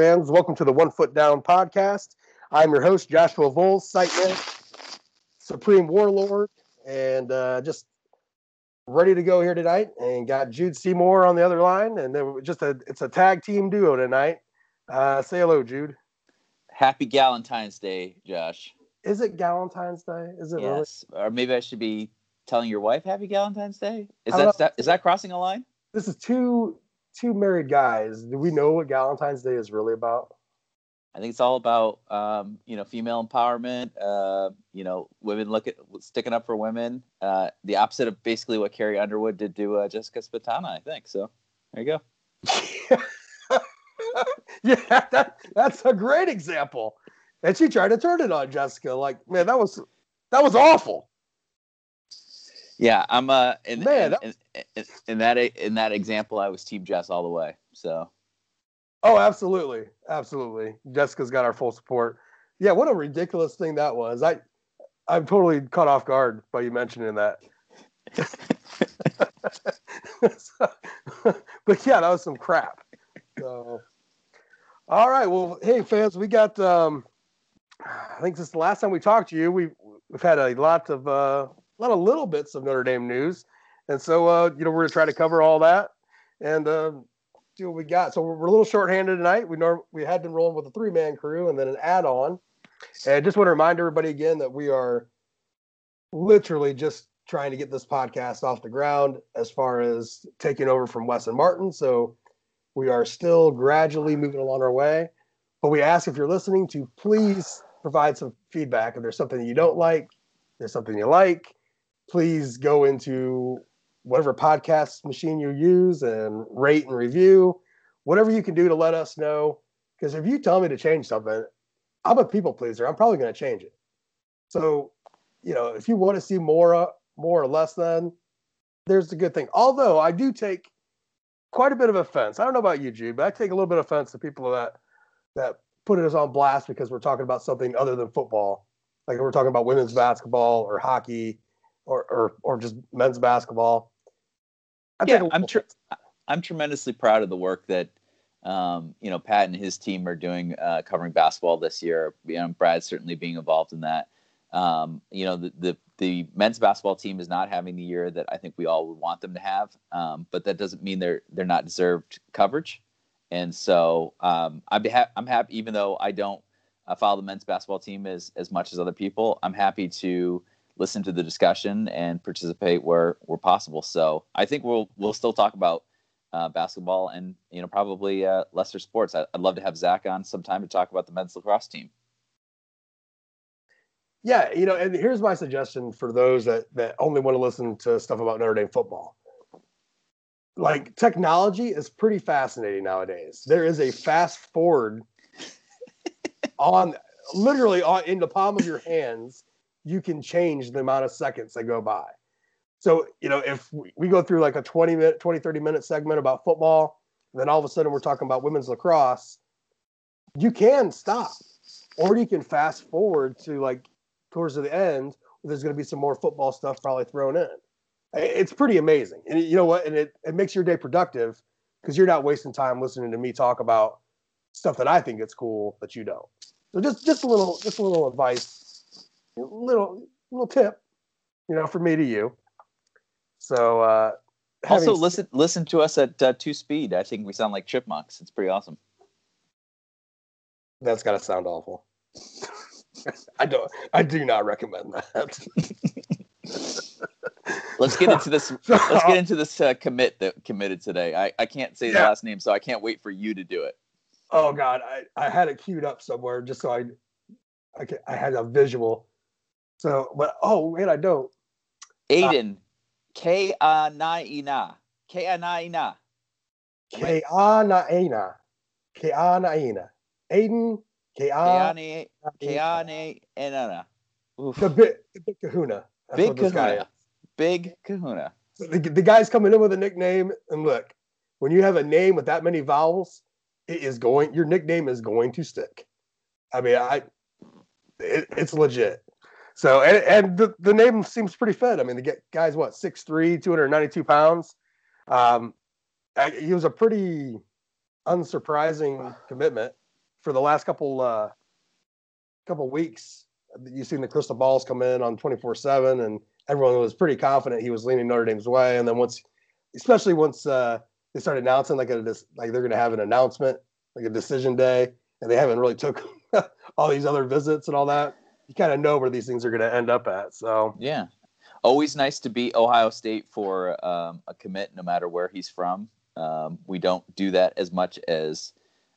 fans. Welcome to the One Foot Down podcast. I'm your host, Joshua Vowles, site man, Supreme Warlord, and uh, just ready to go here tonight. And got Jude Seymour on the other line, and then just a it's a tag team duo tonight. Uh, say hello, Jude. Happy Galentine's Day, Josh. Is it Galentine's Day? Is it yes. really? Or maybe I should be telling your wife Happy Galentine's Day. Is that, that is that crossing a line? This is two two married guys. Do we know what Galentine's Day is really about? I think it's all about um, you know female empowerment. Uh, you know, women look at sticking up for women. Uh, the opposite of basically what Carrie Underwood did to uh, Jessica Spitana. I think so. There you go. yeah, that, that's a great example. And she tried to turn it on Jessica. Like, man, that was that was awful. Yeah, I'm uh in, man, in, in, in, that in that example, I was Team Jess all the way. So. Oh, absolutely, absolutely. Jessica's got our full support. Yeah, what a ridiculous thing that was. I I'm totally caught off guard by you mentioning that. but yeah, that was some crap. So, all right. Well, hey fans, we got. Um, I think this is the last time we talked to you. We've we've had a lot of uh, a lot of little bits of Notre Dame news, and so uh, you know we're gonna try to cover all that and uh, see what we got. So we're, a little shorthanded tonight. We know we had been rolling with a three man crew and then an add on. And I just want to remind everybody again that we are literally just trying to get this podcast off the ground as far as taking over from Wes and Martin. So we are still gradually moving along our way. But we ask if you're listening to please provide some feedback. If there's something you don't like, there's something you like, please go into whatever podcast machine you use and rate and review whatever you can do to let us know. Because if you tell me to change something i'm a people pleaser. I'm probably going to change it. So you know if you want to see more uh, more or less than there's the good thing. Although i do take quite a bit of offense. I don't know about you jude but i take a little bit of offense to people that that put us on blast because we're talking about something other than football. Like we're talking about women's basketball or hockey or or, or just men's basketball. I yeah, I'm tr- I'm tremendously proud of the work that um, you know Pat and his team are doing uh, covering basketball this year. You know, Brad certainly being involved in that. Um, you know, the, the, the men's basketball team is not having the year that I think we all would want them to have, um, but that doesn't mean they're they're not deserved coverage. And so um, I'd be ha- I'm happy, even though I don't uh, follow the men's basketball team as as much as other people. I'm happy to listen to the discussion and participate where where possible. So I think we'll we'll still talk about uh, basketball and you know probably uh, lesser sports. I, would love to have Zach on sometime to talk about the men's lacrosse team. Yeah, you know, and here's my suggestion for those that that only want to listen to stuff about Notre Dame football. Like technology is pretty fascinating nowadays. There is a fast forward on literally on in the palm of your hands you can change the amount of seconds that go by. So, you know, if we go through like a 20 minute, 20, 30 minute segment about football, then all of a sudden we're talking about women's lacrosse, you can stop or you can fast forward to like towards the end. There's going to be some more football stuff probably thrown in. It's pretty amazing. And you know what? And it, it makes your day productive because you're not wasting time listening to me talk about stuff that I think it's cool that you don't. So just, just a little, just a little advice little little tip, you know, from me to you. So uh, also listen listen to us at uh, two speed. I think we sound like chipmunks. It's pretty awesome. That's gotta sound awful. I don't. I do not recommend that. let's get into this. Let's get into this uh, commit that committed today. I, I can't say the last name, so I can't wait for you to do it. Oh God, I, I had it queued up somewhere just so I I, I had a visual. So, but oh wait, I don't. Uh, Aiden, K A Na K A Na K A Na Ina, K A Na Ina, Aiden, K A K A Na The big, the big Kahuna. That's big Kahuna. Big Kahuna. So the, the guy's coming in with a nickname, and look, when you have a name with that many vowels, it is going. Your nickname is going to stick. I mean, I, it, it's legit. So and, and the, the name seems pretty fit. I mean, the guy's what 6'3", 292 pounds. Um, he was a pretty unsurprising commitment. for the last couple uh, couple weeks, you've seen the crystal balls come in on 24 seven, and everyone was pretty confident he was leaning Notre Dame's way. And then once, especially once uh, they started announcing like a like they're going to have an announcement, like a decision day, and they haven't really took all these other visits and all that. You kind of know where these things are going to end up at. So yeah, always nice to beat Ohio State for um, a commit, no matter where he's from. Um, we don't do that as much as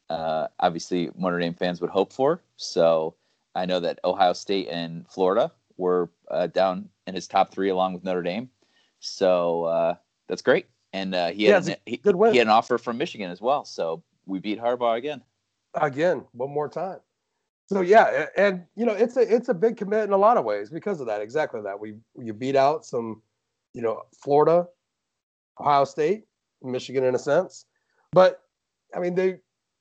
uh, obviously Notre Dame fans would hope for. So I know that Ohio State and Florida were uh, down in his top three along with Notre Dame. So uh, that's great. And uh, he, had an, he, he, had an offer from Michigan as well. So we beat Harbaugh again. Again, one more time. So yeah, and you know it's a it's a big commit in a lot of ways because of that. Exactly that we you beat out some, you know, Florida, Ohio State, Michigan in a sense, but I mean they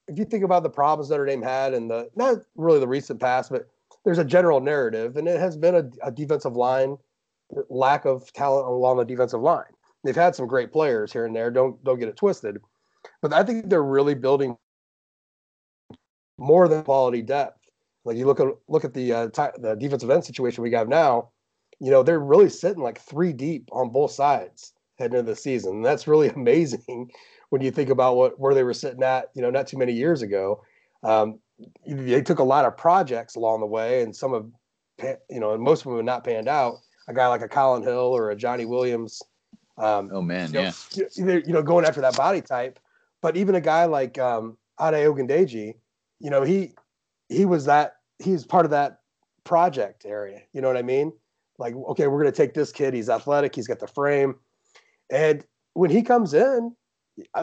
if you think about the problems Notre Dame had and the not really the recent past, but there's a general narrative, and it has been a, a defensive line lack of talent along the defensive line. They've had some great players here and there. Don't don't get it twisted, but I think they're really building more than quality depth. Like you look at look at the uh, t- the defensive end situation we have now. You know they're really sitting like three deep on both sides heading into the season. And that's really amazing when you think about what where they were sitting at, you know, not too many years ago. Um, they took a lot of projects along the way, and some of, you know, and most of them have not panned out. A guy like a Kolin Hill or a Jhonny Williams. Um, oh man, you know, yeah. You know, going after that body type, but even a guy like um, Ade Ogundeji, you know, he he was that he's part of that project area. You know what I mean? Like, okay, we're to take this kid. He's athletic. He's got the frame, and when he comes in,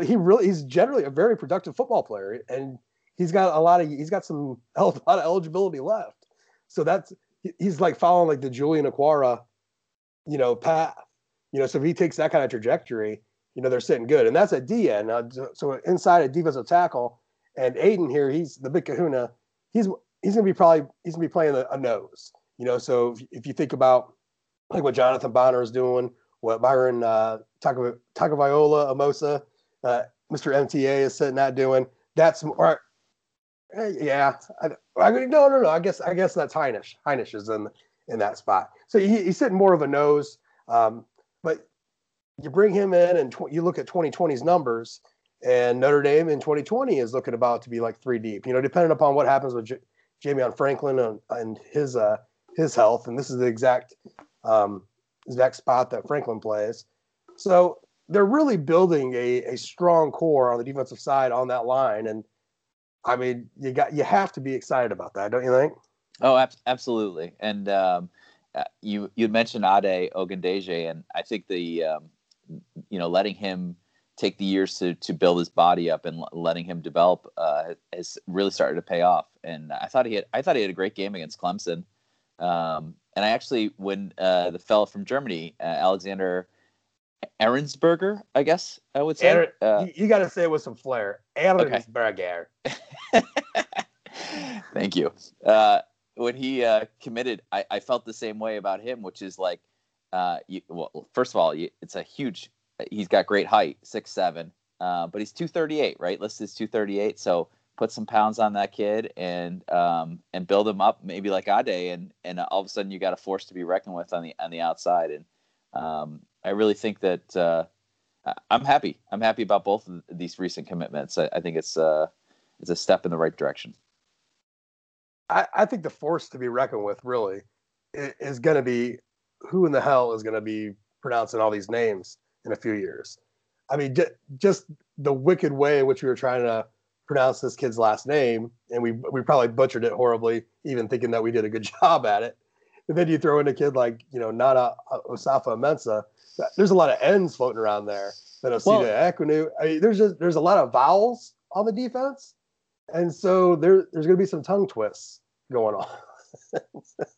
he really he's generally a very productive football player, and he's got a lot of he's got some a lot of eligibility left. So that's he's like following like the Julian Okwara, you know, path. You know, so if he takes that kind of trajectory, you know, they're sitting good, and that's at DN. Now, uh, so inside a defensive tackle, and Aiden here, he's the big Kahuna. He's he's gonna be probably he's gonna be playing a, a nose. You know, so if, if, you think about like what Jonathan Bonner is doing, what Myron uh, Tagovailoa Amosa uh, Mr. MTA is sitting at doing. That's more. Eh, yeah, I, I mean, no, no, no. I guess I guess that's Hinish. Hinish is in in that spot. So he, he's sitting more of a nose. Um, but you bring him in, and tw- you look at 2020's numbers, and Notre Dame in 2020 is looking about to be like three deep. You know, depending upon what happens with J- Jamion Franklin and, and his uh, his health, and this is the exact um, exact spot that Franklin plays. So they're really building a, a strong core on the defensive side on that line. And I mean, you got you have to be excited about that, don't you think? Oh, ab- absolutely. And um, uh, you you mentioned Ade Ogundeji, and I think the um, you know letting him take the years to to build his body up and letting him develop uh, has really started to pay off. And I thought he had I thought he had a great game against Clemson. Um, and I actually, when uh, the fellow from Germany, uh, Alexander Ehrensberger, I guess I would say. uh, you, you got to say it with some flair. Ehrensberger. Okay. Thank you. Uh, when he uh, committed, I, I, felt the same way about him, which is like, uh, you, well, first of all, you, it's a huge. He's got great height, six seven, uh, but he's two thirty eight, right? Listed is two thirty eight. So put some pounds on that kid and um, and build him up, maybe like Ade, and and all of a sudden you got a force to be reckoned with on the on the outside. And um, I really think that uh, I'm happy. I'm happy about both of these recent commitments. I, I think it's uh, it's a step in the right direction. I, I think the force to be reckoned with really is going to be who in the hell is going to be pronouncing all these names in a few years. I mean, j- just the wicked way in which we were trying to pronounce this kid's last name, and we we probably butchered it horribly, even thinking that we did a good job at it. And then you throw in a kid like you know Nana uh, Osafo-Mensah, there's a lot of ends floating around there. Then Osita well, Ekwonu. I mean, there's just there's a lot of vowels on the defense, and so there there's going to be some tongue twists going on.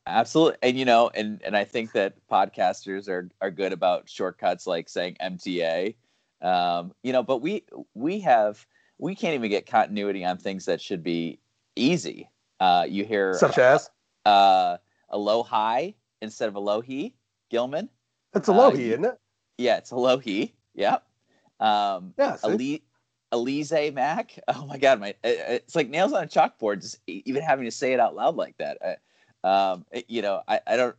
Absolutely, and you know, and and I think that podcasters are are good about shortcuts like saying MTA. Um, you know, but we we have we can't even get continuity on things that should be easy. Uh, you hear such as uh, a low high instead of a low he Gilman. That's a low uh, isn't it? Yeah, it's a low he. Yep. Um, yeah. Elite Alize Mack. Oh my God, my it's like nails on a chalkboard. Just even having to say it out loud like that. um, you know, I, I don't.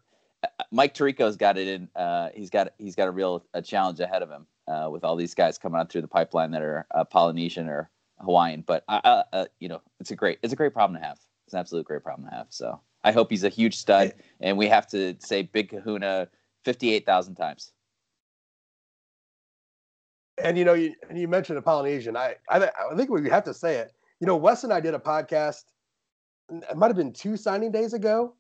Mike Tirico's got it in. Uh, he's got he's got a real a challenge ahead of him uh, with all these guys coming out through the pipeline that are uh, Polynesian or Hawaiian. But uh, you know, it's a great it's a great problem to have. It's an absolute great problem to have. So I hope he's a huge stud, and we have to say Big Kahuna fifty eight thousand times. And you know, you, you mentioned a Polynesian. I, I I think we have to say it. You know, Wes and I did a podcast. It might have been two signing days ago,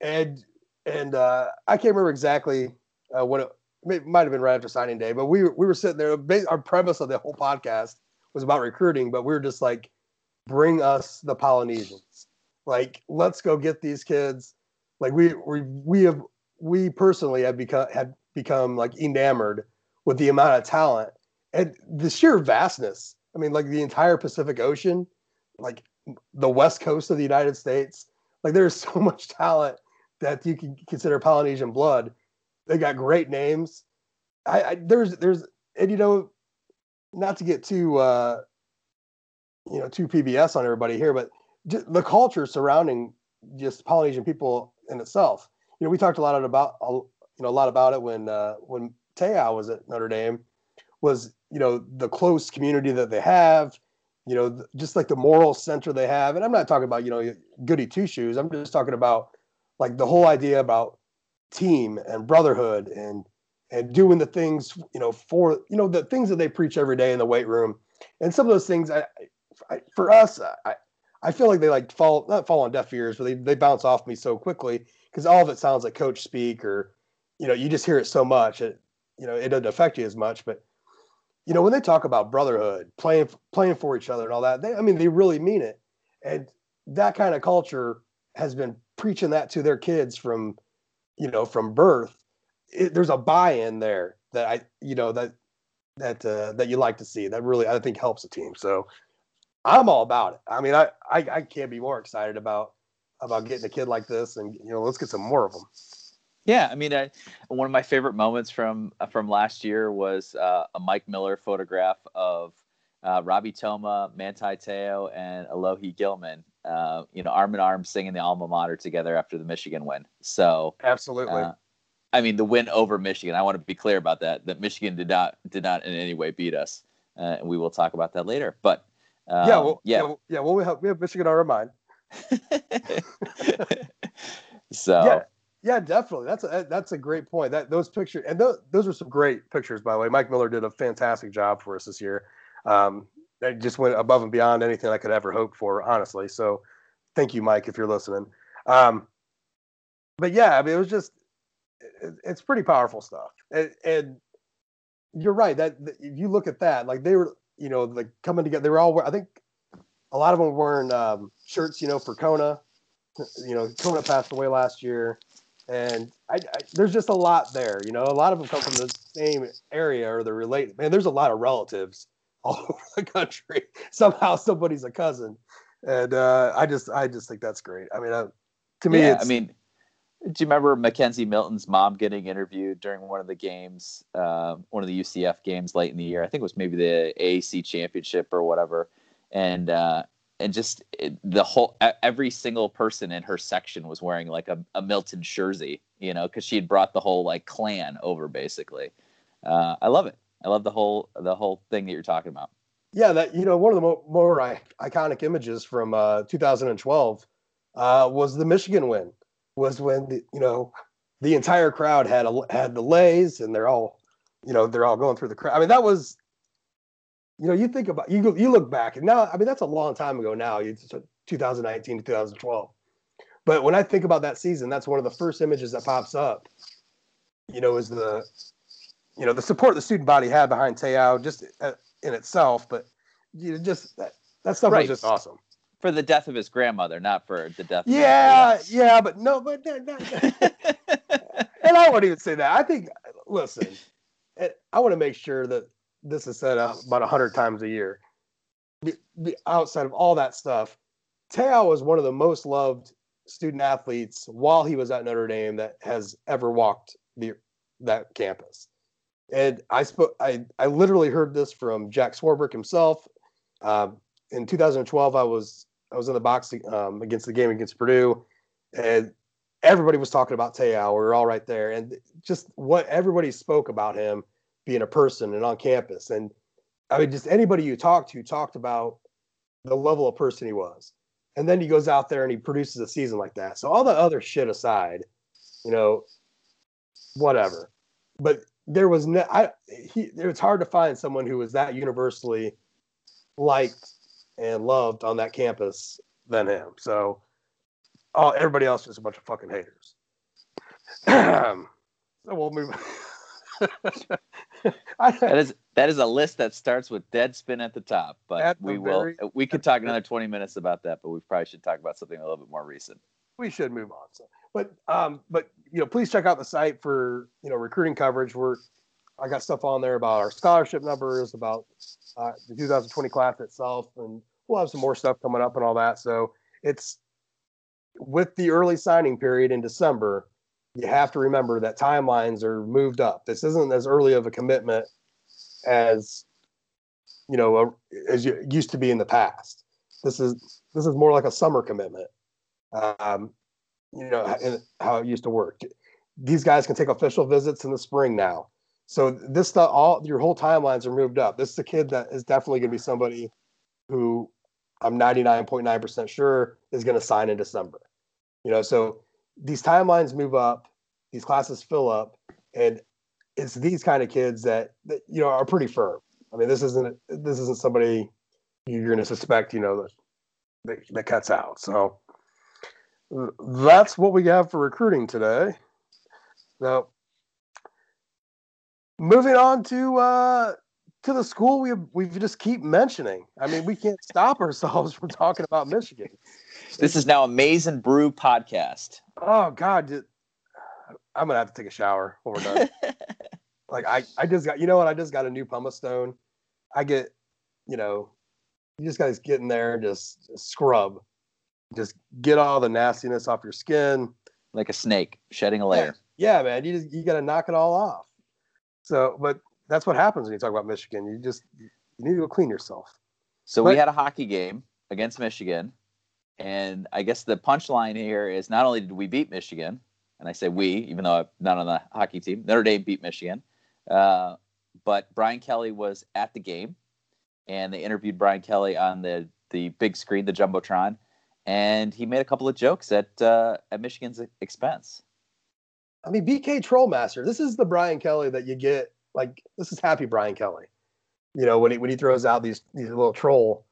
and and uh, I can't remember exactly uh, it, it might have been right after signing day, but we we were sitting there. Our premise of the whole podcast was about recruiting, but we were just like, bring us the Polynesians. Like, let's go get these kids. Like we we we have we personally have become had become like enamored with the amount of talent and the sheer vastness. I mean, like the entire Pacific Ocean, like the west coast of the United States. Like there's so much talent that you can consider Polynesian blood. They got great names. I, I there's there's and you know, not to get too uh, you know too PBS on everybody here, but the culture surrounding just Polynesian people in itself. You know, we talked a lot about you know a lot about it when uh, when Te'o was at Notre Dame. Was you know the close community that they have, you know, just like the moral center they have. And I'm not talking about you know goody two shoes. I'm just talking about like the whole idea about team and brotherhood and and doing the things you know for you know the things that they preach every day in the weight room and some of those things I, I for us I I feel like they like fall not fall on deaf ears but they they bounce off me so quickly because all of it sounds like coach speak or you know you just hear it so much it you know it doesn't affect you as much but you know when they talk about brotherhood playing playing for each other and all that they I mean they really mean it. And that kind of culture has been preaching that to their kids from you know from birth. It, there's a buy-in there that i you know that that uh, that you like to see that really i think helps a team. So i'm all about it. I mean I, I i can't be more excited about about getting a kid like this and you know let's get some more of them yeah, I mean, I, one of my favorite moments from from last year was uh, a Mike Miller photograph of uh, Robby Toma, Manti Te'o, and Alohi Gilman uh, you know, arm in arm singing the alma mater together after the Michigan win. So absolutely. Uh, I mean, the win over Michigan. I want to be clear about that. That Michigan did not did not in any way beat us, uh, and we will talk about that later. But um, yeah, well, yeah, yeah, yeah. Well, we have we have Michigan on our mind. so yeah, yeah, definitely. That's a that's a great point. That those pictures and those those were some great pictures, by the way. Mike Miller did a fantastic job for us this year. Um, that just went above and beyond anything I could ever hope for, honestly. So thank you, Mike, if you're listening. Um, but yeah, I mean, it was just, it, it's pretty powerful stuff. And, and you're right that, that, if you look at that, like they were, you know, like coming together, they were all, I think a lot of them were wearing um, shirts, you know, for Kona. You know, Kona passed away last year. And I, I, there's just a lot there, you know. A lot of them come from the same area or they're related. Man, there's a lot of relatives all over the country. Somehow somebody's a cousin, and uh, I just I just think that's great. I mean, uh, to me, yeah, I mean, do you remember McKenzie Milton's mom getting interviewed during one of the games, uh, one of the UCF games late in the year? I think it was maybe the AAC championship or whatever, and uh, and just the whole every single person in her section was wearing like a, a Milton jersey, you know, because she had brought the whole like clan over basically. Uh, I love it. I love the whole the whole thing that you're talking about. Yeah, that you know one of the mo- more iconic images from uh, 2012 uh, was the Michigan win. Was when the, you know the entire crowd had a, had the leis and they're all you know they're all going through the crowd. I mean that was you know you think about you go, you look back and now I mean that's a long time ago now. It's 2019 to 2012. But when I think about that season, that's one of the first images that pops up. You know, is the you know the support the student body had behind Te'o just uh, in itself, but you know, just that, that stuff right. was just awesome. For the death of his grandmother, not for the death. Yeah, yeah, but no, but no, no, and I wouldn't even say that. I think, listen, I want to make sure that this is said about a hundred times a year. Outside of all that stuff, Te'o was one of the most loved student athletes while he was at Notre Dame that has ever walked the that campus And I spoke. I I literally heard this from Jack Swarbrick himself. Uh, in 2012, I was I was in the box um, against the game against Purdue, and everybody was talking about Te'o. We were all right there, and just what everybody spoke about him being a person and on campus. And I mean, just anybody you talked to talked about the level of person he was. And then he goes out there and he produces a season like that. So all the other shit aside, you know, whatever. But there was no, I, he, it was hard to find someone who was that universally liked and loved on that campus than him. So, all everybody else is a bunch of fucking haters. so we'll move. that is that is a list that starts with Deadspin at the top, but we will we could talk another twenty minutes about that, but we probably should talk about something a little bit more recent. We should move on. So, but um, but you know, please check out the site for you know recruiting coverage. We're I got stuff on there about our scholarship numbers, about uh, the 2020 class itself, and we'll have some more stuff coming up and all that. So it's with the early signing period in December you have to remember that timelines are moved up. This isn't as early of a commitment as you know a, as you used to be in the past. This is this is more like a summer commitment. Um, you know how it used to work. These guys can take official visits in the spring now. So this stuff, all your whole timelines are moved up. This is a kid that is definitely going to be somebody who I'm 99.9% sure is going to sign in December. You know, so these timelines move up, these classes fill up, and it's these kind of kids that, that you know are pretty firm. I mean, this isn't this isn't somebody you're going to suspect, you know, that, that cuts out. So that's what we have for recruiting today. Now, moving on to uh, to the school we we just keep mentioning. I mean, we can't stop ourselves from talking about Michigan. This is now a Maize Brew podcast. Oh God, I'm gonna have to take a shower when we're done. like I, I just got, you know what? I just got a new pumice stone. I get, you know, you just gotta get in there and just, just scrub, just get all the nastiness off your skin. Like a snake shedding a layer. Yeah, yeah man. You just you gotta knock it all off. So, but that's what happens when you talk about Michigan. You just you need to go clean yourself. So but, we had a hockey game against Michigan. And I guess the punchline here is not only did we beat Michigan, and I say we, even though I'm not on the hockey team, Notre Dame beat Michigan, uh, but Brian Kelly was at the game, and they interviewed Brian Kelly on the the big screen, the jumbotron, and he made a couple of jokes at uh, at Michigan's expense. I mean, BK Trollmaster. This is the Brian Kelly that you get. Like this is happy Brian Kelly. You know when he when he throws out these these little troll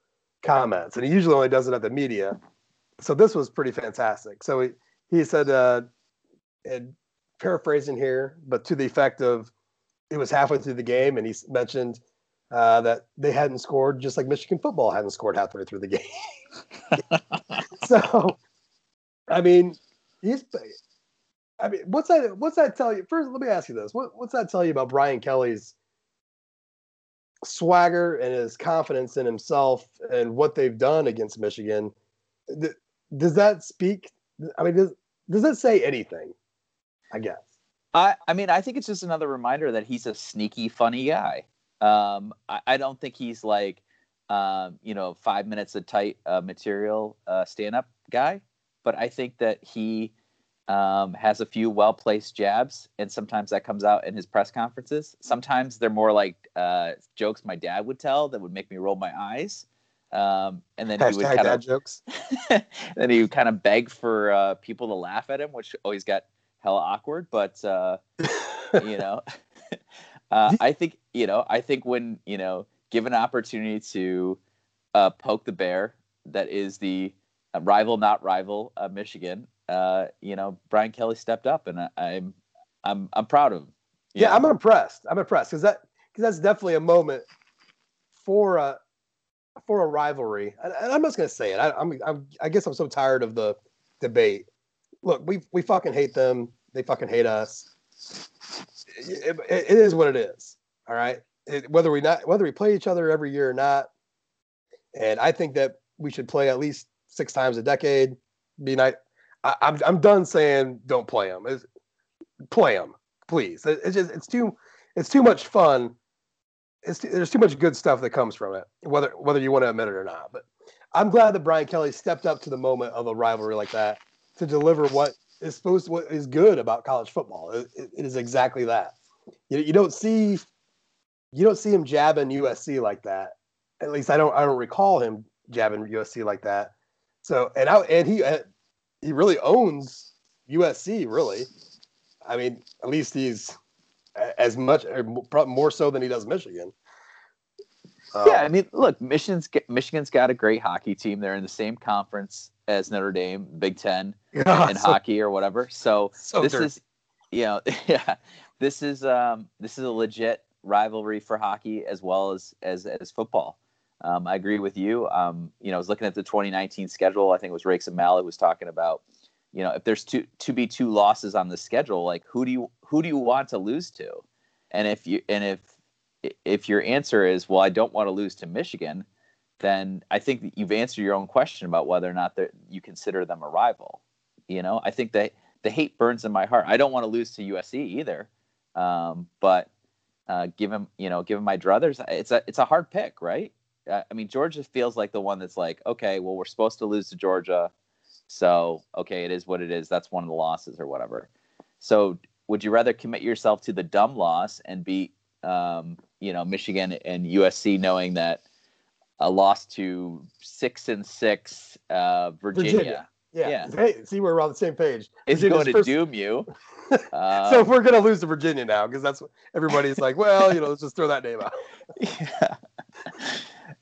comments, and he usually only does it at the media so this was pretty fantastic. So he, he said, uh, and paraphrasing here, but to the effect of it was halfway through the game, and he mentioned uh, that they hadn't scored, just like Michigan football hadn't scored halfway through the game. so, I mean, he's. I mean, what's that? What's that tell you? First, let me ask you this: what, What's that tell you about Brian Kelly's swagger and his confidence in himself and what they've done against Michigan? Does that speak? I mean, does does that say anything? I guess. I I mean, I think it's just another reminder that he's a sneaky, funny guy. Um, I, I don't think he's like, um, you know, five minutes of tight uh, material uh, stand up guy, but I think that he um, has a few well placed jabs, and sometimes that comes out in his press conferences. Sometimes they're more like uh, jokes my dad would tell that would make me roll my eyes. Um, and then Hashtag he would kind of jokes. then he would kind of beg for uh, people to laugh at him, which always got hella awkward. But uh, you know, uh, I think you know, I think when you know, given an opportunity to uh, poke the bear, that is the uh, rival, not rival, uh, Michigan. Uh, you know, Brian Kelly stepped up, and I, I'm I'm I'm proud of him. Yeah, know? I'm impressed. I'm impressed because that because that's definitely a moment for a for a rivalry, and, I'm just gonna say it. I, I'm, I'm, I guess I'm so tired of the debate. Look, we we fucking hate them. They fucking hate us. It, it, it is what it is. All right. It, whether we not whether we play each other every year or not, and I think that we should play at least six times a decade. Be nice. I, am I'm, I'm done saying don't play them. It's, play them, please. It's just it's too it's too much fun. It's there's too much good stuff that comes from it, whether whether you want to admit it or not. But I'm glad that Brian Kelly stepped up to the moment of a rivalry like that to deliver what is supposed what is good about college football. it, it is exactly that. You, you don't see you don't see him jabbing USC like that. At least I don't I don't recall him jabbing USC like that. So and I and he uh, he really owns USC really. I mean, at least he's as much or more so than he does Michigan. Um, yeah, I mean, look, Michigan's Michigan's got a great hockey team. They're in the same conference as Notre Dame, Big Ten, yeah, in so, hockey or whatever. So, so this is, you know, yeah, this is um, this is a legit rivalry for hockey as well as as as football. Um, I agree with you. Um, you know, I was looking at the 2019 schedule. I think it was Rakes of Mallow was talking about, you know, if there's two to be two losses on the schedule, like who do you who do you want to lose to? And if you and if if your answer is, well, I don't want to lose to Michigan, then I think that you've answered your own question about whether or not you consider them a rival. You know, I think that the hate burns in my heart. I don't want to lose to USC either, um, but uh, given you know, given my druthers, it's a it's a hard pick, right? I mean, Georgia feels like the one that's like, okay, well, we're supposed to lose to Georgia, so okay, it is what it is. That's one of the losses or whatever. So, would you rather commit yourself to the dumb loss and beat um, you know Michigan and USC, knowing that a loss to six and six uh, Virginia. Virginia. Yeah. yeah. Hey, see, we're on the same page. Is it going to first... doom you. Uh, so if we're going to lose to Virginia now, because that's what everybody's like, well, you know, let's just throw that name out. yeah.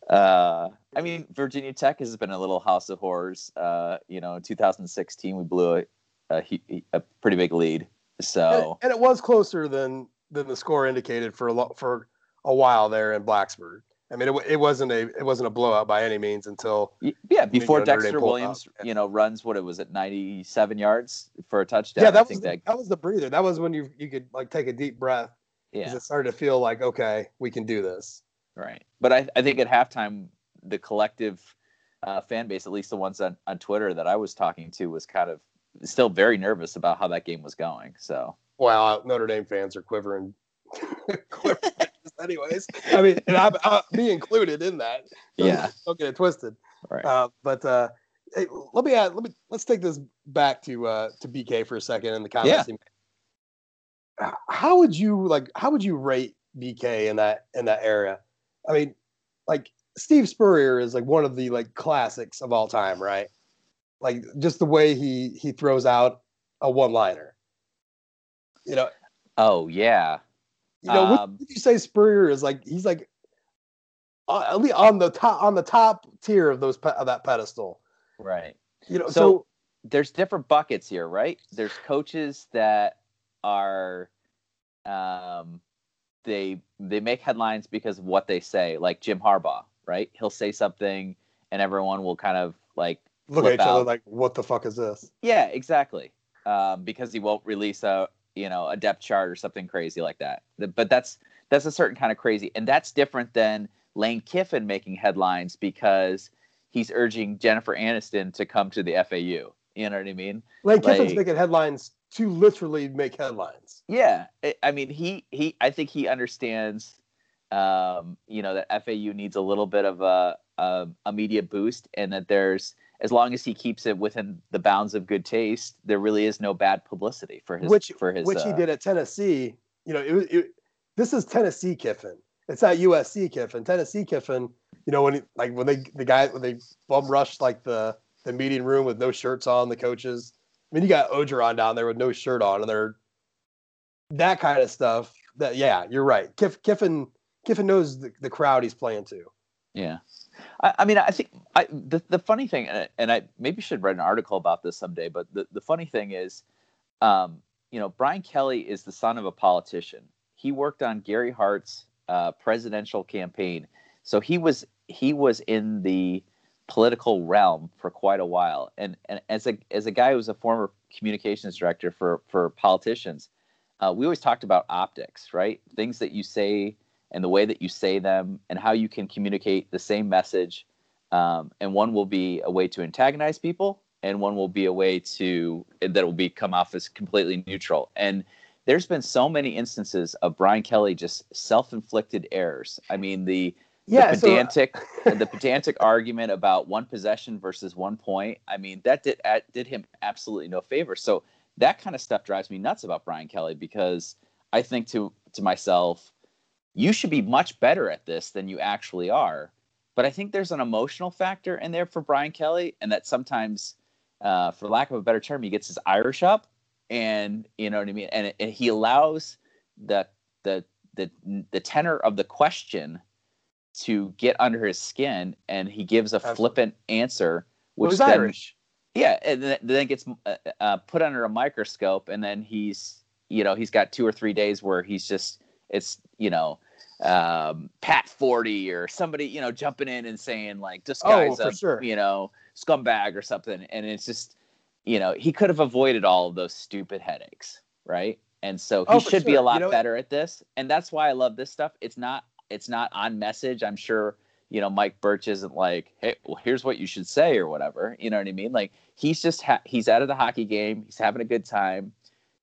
Uh, I mean, Virginia Tech has been a little house of horrors. Uh, you know, in 2016, we blew a, a, a pretty big lead. So and it, and it, was closer than than the score indicated for a lo- for a while there in Blacksburg. I mean, it, it wasn't a it wasn't a blowout by any means until yeah before Dexter Williams, you know, runs what it was at ninety seven yards for a touchdown. Yeah, that was the, that, that was the breather. That was when you you could like take a deep breath. Yeah, it started to feel like okay, we can do this. Right, but I I think at halftime the collective uh, fan base, at least the ones on on Twitter that I was talking to, was kind of still very nervous about how that game was going. So well, Notre Dame fans are quivering. quivering anyways. I mean, and I'm, i me included in that. So yeah, don't get it twisted. Right. Uh, but uh, hey, let me add, let me let's take this back to uh, to BK for a second in the comments. Yeah. How would you like? How would you rate BK in that in that area? I mean, like Steve Spurrier is like one of the like classics of all time, right? Like just the way he he throws out a one liner. You know. Oh yeah. You know, um, what you say Spurrier is like? He's like uh, at least on the top on the top tier of those of that pedestal. Right. You know, so, so there's different buckets here, right? There's coaches that are um they they make headlines because of what they say, like Jim Harbaugh, right? He'll say something and everyone will kind of like look at each out. other like, what the fuck is this? Yeah, exactly. Um, because he won't release a you know a depth chart or something crazy like that. But that's that's a certain kind of crazy, and that's different than Lane Kiffin making headlines because he's urging Jennifer Aniston to come to the FAU. You know what I mean? Lane like, Kiffin's making headlines to literally make headlines. Yeah, I mean he he I think he understands um, you know that FAU needs a little bit of a, a, a media boost, and that there's as long as he keeps it within the bounds of good taste, there really is no bad publicity for his which for his which uh, he did at Tennessee. You know, it, it, this is Tennessee Kiffin. It's not USC Kiffin. Tennessee Kiffin. You know, when he, like when they the guy when they bum rushed like the the meeting room with no shirts on, the coaches. I mean, you got Orgeron down there with no shirt on, and they're that kind of stuff. That yeah, you're right. Kiff, Kiffin Kiffin knows the, the crowd he's playing to. Yeah. I, I mean, I think I, the the funny thing, and I maybe should write an article about this someday. But the, the funny thing is, um, you know, Brian Kelly is the son of a politician. He worked on Gary Hart's uh, presidential campaign, so he was he was in the political realm for quite a while. And and as a as a guy who was a former communications director for for politicians, uh, we always talked about optics, right? Things that you say and the way that you say them and how you can communicate the same message. Um, and one will be a way to antagonize people, and one will be a way to that will be come off as completely neutral. And there's been so many instances of Brian Kelly just self-inflicted errors. I mean, the yeah, the pedantic so, the pedantic argument about one possession versus one point. I mean, that did did him absolutely no favor. So that kind of stuff drives me nuts about Brian Kelly because I think to to myself, you should be much better at this than you actually are. But I think there's an emotional factor in there for Brian Kelly, and that sometimes, uh, for lack of a better term, he gets his Irish up, and you know what I mean, and, and he allows the the the the tenor of the question to get under his skin, and he gives a Absolutely. flippant answer, which well, then, Irish. yeah, and then, then gets uh, uh, put under a microscope, and then he's you know he's got two or three days where he's just it's you know um, Pat Forde or somebody you know jumping in and saying like this guy's oh, a sure. you know scumbag or something, and it's just you know he could have avoided all of those stupid headaches, right? And so he oh, should sure. be a lot you know, better at this, and that's why I love this stuff. It's not it's not on message. I'm sure you know Mike Bertsch isn't like, hey, well, here's what you should say or whatever. You know what I mean? Like he's just ha- he's out of the hockey game. He's having a good time.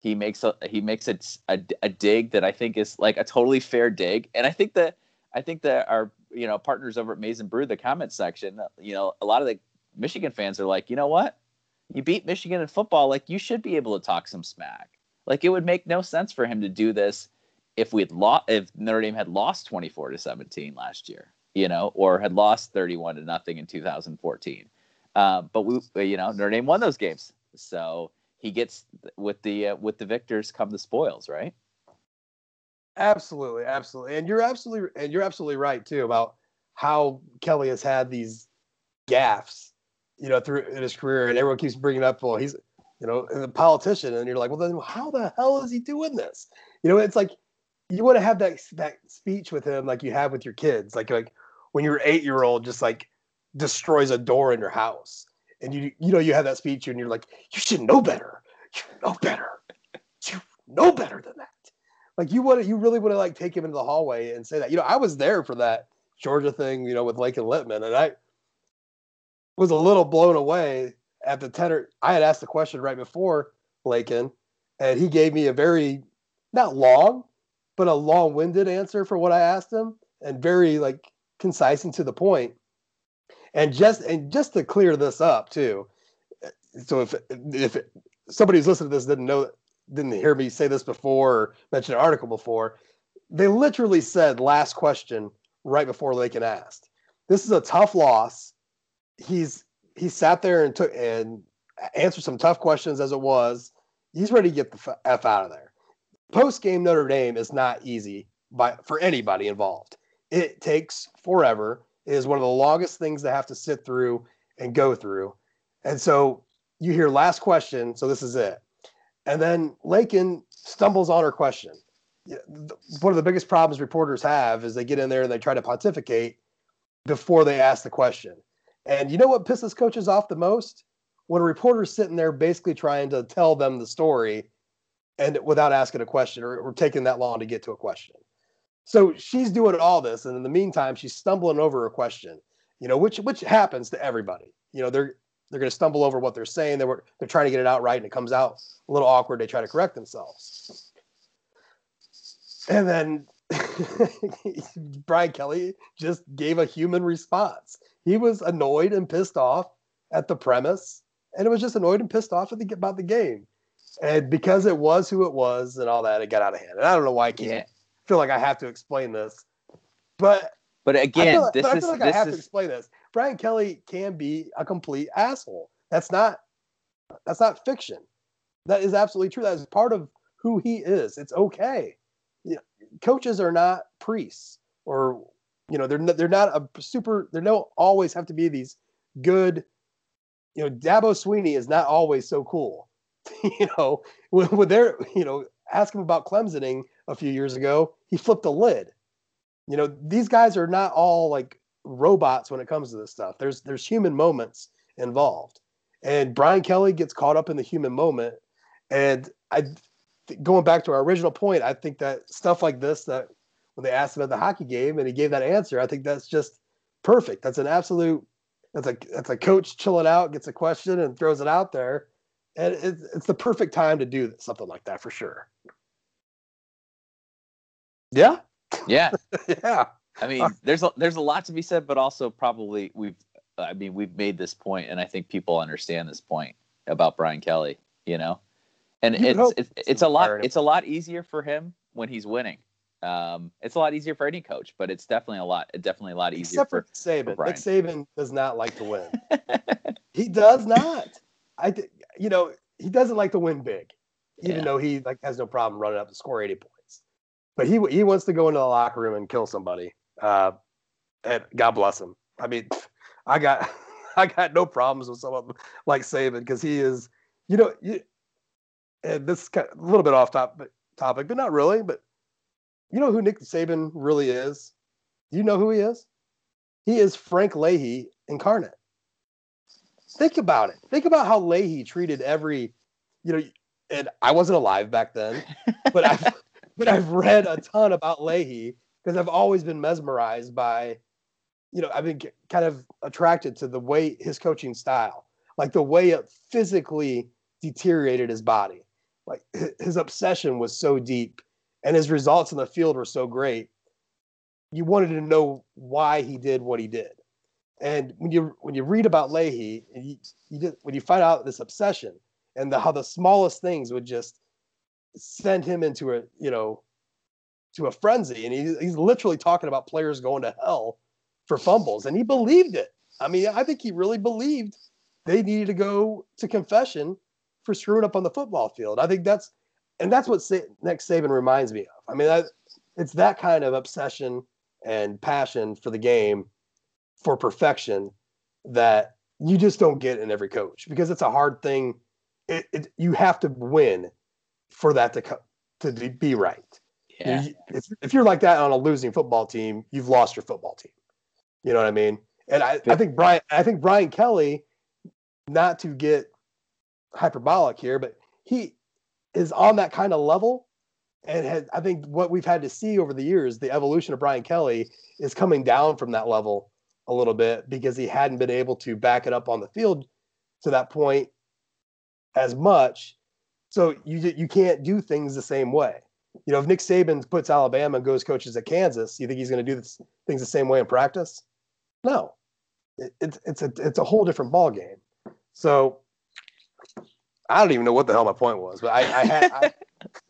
He makes a he makes a, a, a dig that I think is like a totally fair dig, and I think that I think that our you know partners over at Maize n Brew, the comment section, you know, a lot of the Michigan fans are like, you know what? You beat Michigan in football, like you should be able to talk some smack. Like it would make no sense for him to do this if we'd lost if Notre Dame had lost 24 to 17 last year, you know, or had lost 31 to nothing in 2014. Uh, but we, you know, Notre Dame won those games, so he gets with the uh, with the victors come the spoils, right? Absolutely, absolutely, and you're absolutely and you're absolutely right too about how Kelly has had these gaffes, you know, through in his career, and everyone keeps bringing up, well, he's you know a politician, and you're like, well, then how the hell is he doing this? You know, it's like you want to have that that speech with him like you have with your kids, like like when your eight year old just like destroys a door in your house, and you you know you have that speech and you're like you should know better, you know better, you know better than that. Like you want to you really want to like take him into the hallway and say that. You know, I was there for that Georgia thing, you know, with Laken Litman, and I was a little blown away at the tenor. I had asked the question right before Laken, and he gave me a very not long, but a long-winded answer for what I asked him and very like concise and to the point. And just and just to clear this up too. So if if somebody who's listening to this didn't know didn't hear me say this before or mention an article before, they literally said last question right before Laken asked. This is a tough loss. He's he sat there and took and answered some tough questions as it was. He's ready to get the f out of there post game Notre Dame is not easy by for anybody involved. It takes forever. Is one of the longest things to have to sit through and go through. And so you hear last question, so this is it. And then Laken stumbles on her question. One of the biggest problems reporters have is they get in there and they try to pontificate before they ask the question. And you know what pisses coaches off the most? When a reporter's sitting there basically trying to tell them the story and without asking a question or, or taking that long to get to a question. So she's doing all this, and in the meantime, she's stumbling over a question. You know, which which happens to everybody. You know, they're they're going to stumble over what they're saying. They were they're trying to get it out right, and it comes out a little awkward. They try to correct themselves, and then Brian Kelly just gave a human response. He was annoyed and pissed off at the premise, and it was just annoyed and pissed off at the, about the game and because it was who it was and all that, it got out of hand. And I don't know why I can't. Feel like I have to explain this, but but again, like, this but is I feel like I have is... to explain this. Brian Kelly can be a complete asshole. That's not that's not fiction. That is absolutely true. That is part of who he is. It's okay. You know, coaches are not priests, or you know, they're not, they're not a super. They don't always have to be these good. You know, Dabo Swinney is not always so cool. you know, when, when they're, you know, ask him about Clemsoning a few years ago, he flipped a lid. You know, these guys are not all like robots when it comes to this stuff. There's there's human moments involved. And Brian Kelly gets caught up in the human moment. And I going back to our original point, I think that stuff like this that when they asked him at the hockey game and he gave that answer, I think that's just perfect. That's an absolute that's a that's a coach chilling out, gets a question and throws it out there and it's, it's the perfect time to do something like that for sure. Yeah. Yeah. yeah. I mean, there's a, there's a lot to be said, but also probably we've I mean we've made this point, and I think people understand this point about Brian Kelly. You know, and you it's it's, it's a lot it's a lot easier for him when he's winning. Um, it's a lot easier for any coach, but it's definitely a lot definitely a lot easier Except for, for Saban. For Nick Saban does not like to win. he does not. I you know he doesn't like to win big, even yeah. though he like has no problem running up to score eighty points. But he he wants to go into the locker room and kill somebody. Uh, and God bless him. I mean, I got I got no problems with someone like Saban because he is, you know, you, and this is kind of a little bit off topic, topic, but not really. But you know who Nick Saban really is? Do you know who he is? He is Frank Leahy incarnate. Think about it. Think about how Leahy treated every, you know, and I wasn't alive back then, but I've but I've read a ton about Leahy because I've always been mesmerized by, you know, I've been kind of attracted to the way his coaching style, like the way it physically deteriorated his body. Like his obsession was so deep and his results in the field were so great. You wanted to know why he did what he did. And when you when you read about Leahy, you, you did, when you find out this obsession and the, how the smallest things would just send him into a you know to a frenzy, and he, he's literally talking about players going to hell for fumbles, and he believed it. I mean, I think he really believed they needed to go to confession for screwing up on the football field. I think that's and that's what Sa- Nick Saban reminds me of. I mean, I, it's that kind of obsession and passion for the game, for perfection, that you just don't get in every coach because it's a hard thing. It, it you have to win for that to co- to be right. Yeah. If, if you're like that on a losing football team, you've lost your football team. You know what I mean? And I, I think Brian I think Brian Kelly, not to get hyperbolic here, but he is on that kind of level. And has, I think what we've had to see over the years, the evolution of Brian Kelly is coming down from that level a little bit because he hadn't been able to back it up on the field to that point as much. So you you can't do things the same way. You know, if Nick Saban puts Alabama and goes coaches at Kansas, you think he's going to do this, things the same way in practice? No, it, it's it's a it's a whole different ball game. So I don't even know what the hell my point was, but I, I had I,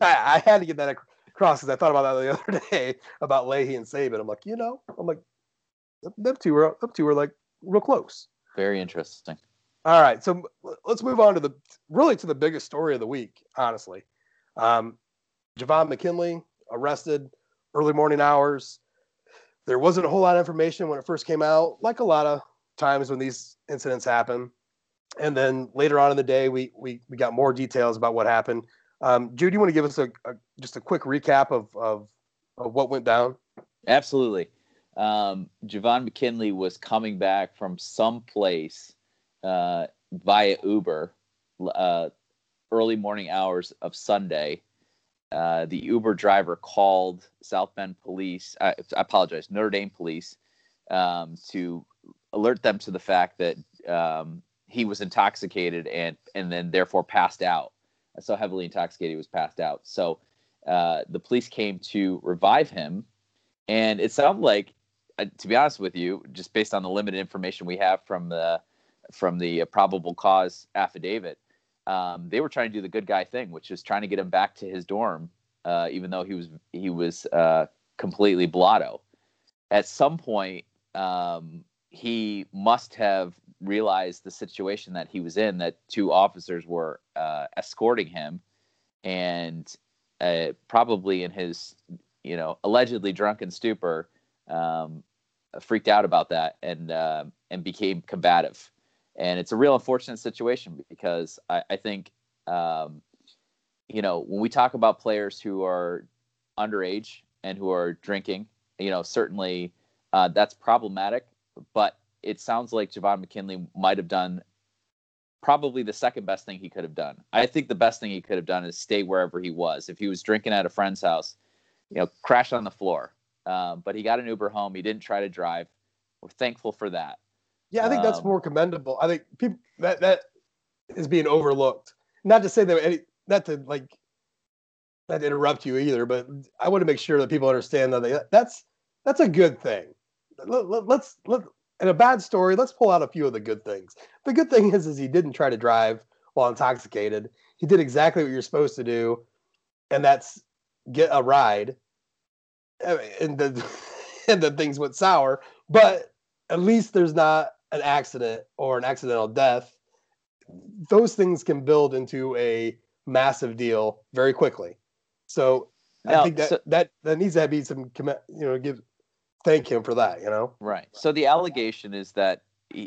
I, had to get that across because I thought about that the other day about Leahy and Saban. I'm like, you know, I'm like, them two were them two were like real close. Very interesting. All right, so let's move on to the really to the biggest story of the week, honestly. Um, Javon McKinley arrested early morning hours. There wasn't a whole lot of information when it first came out, like a lot of times when these incidents happen and then later on in the day, we we we got more details about what happened. Um, Jude, you want to give us a, a, just a quick recap of, of, of what went down? Absolutely. Um, Javon McKinley was coming back from some place uh, via Uber uh, early morning hours of Sunday. Uh, the Uber driver called South Bend police. I, I apologize, Notre Dame police, um, to alert them to the fact that um, he was intoxicated and and then therefore passed out. So heavily intoxicated, he was passed out. So uh, the police came to revive him, and it sounded like, uh, to be honest with you, just based on the limited information we have from the from the probable cause affidavit, um, they were trying to do the good guy thing, which is trying to get him back to his dorm, uh, even though he was he was uh, completely blotto. At some point, um, he must have realized the situation that he was in that two officers were uh, escorting him and uh, probably in his you know allegedly drunken stupor um, freaked out about that and uh, and became combative and it's a real unfortunate situation because i, I think um, you know when we talk about players who are underage and who are drinking you know certainly uh, that's problematic but it sounds like Javon McKinley might have done probably the second best thing he could have done. I think the best thing he could have done is stay wherever he was. If he was drinking at a friend's house, you know, crash on the floor. Um, but he got an Uber home. He didn't try to drive. We're thankful for that. Yeah, I think that's um, more commendable. I think people that that is being overlooked. Not to say that any, not to like not to interrupt you either, but I want to make sure that people understand that they, that's that's a good thing. Let, let, let's let in a bad story, let's pull out a few of the good things. The good thing is, is he didn't try to drive while intoxicated. He did exactly what you're supposed to do, and that's get a ride. And the and then things went sour. But at least there's not an accident or an accidental death. Those things can build into a massive deal very quickly. So now, I think that, so, that that needs to be some you know give thank him for that. You know. Right. So the allegation is that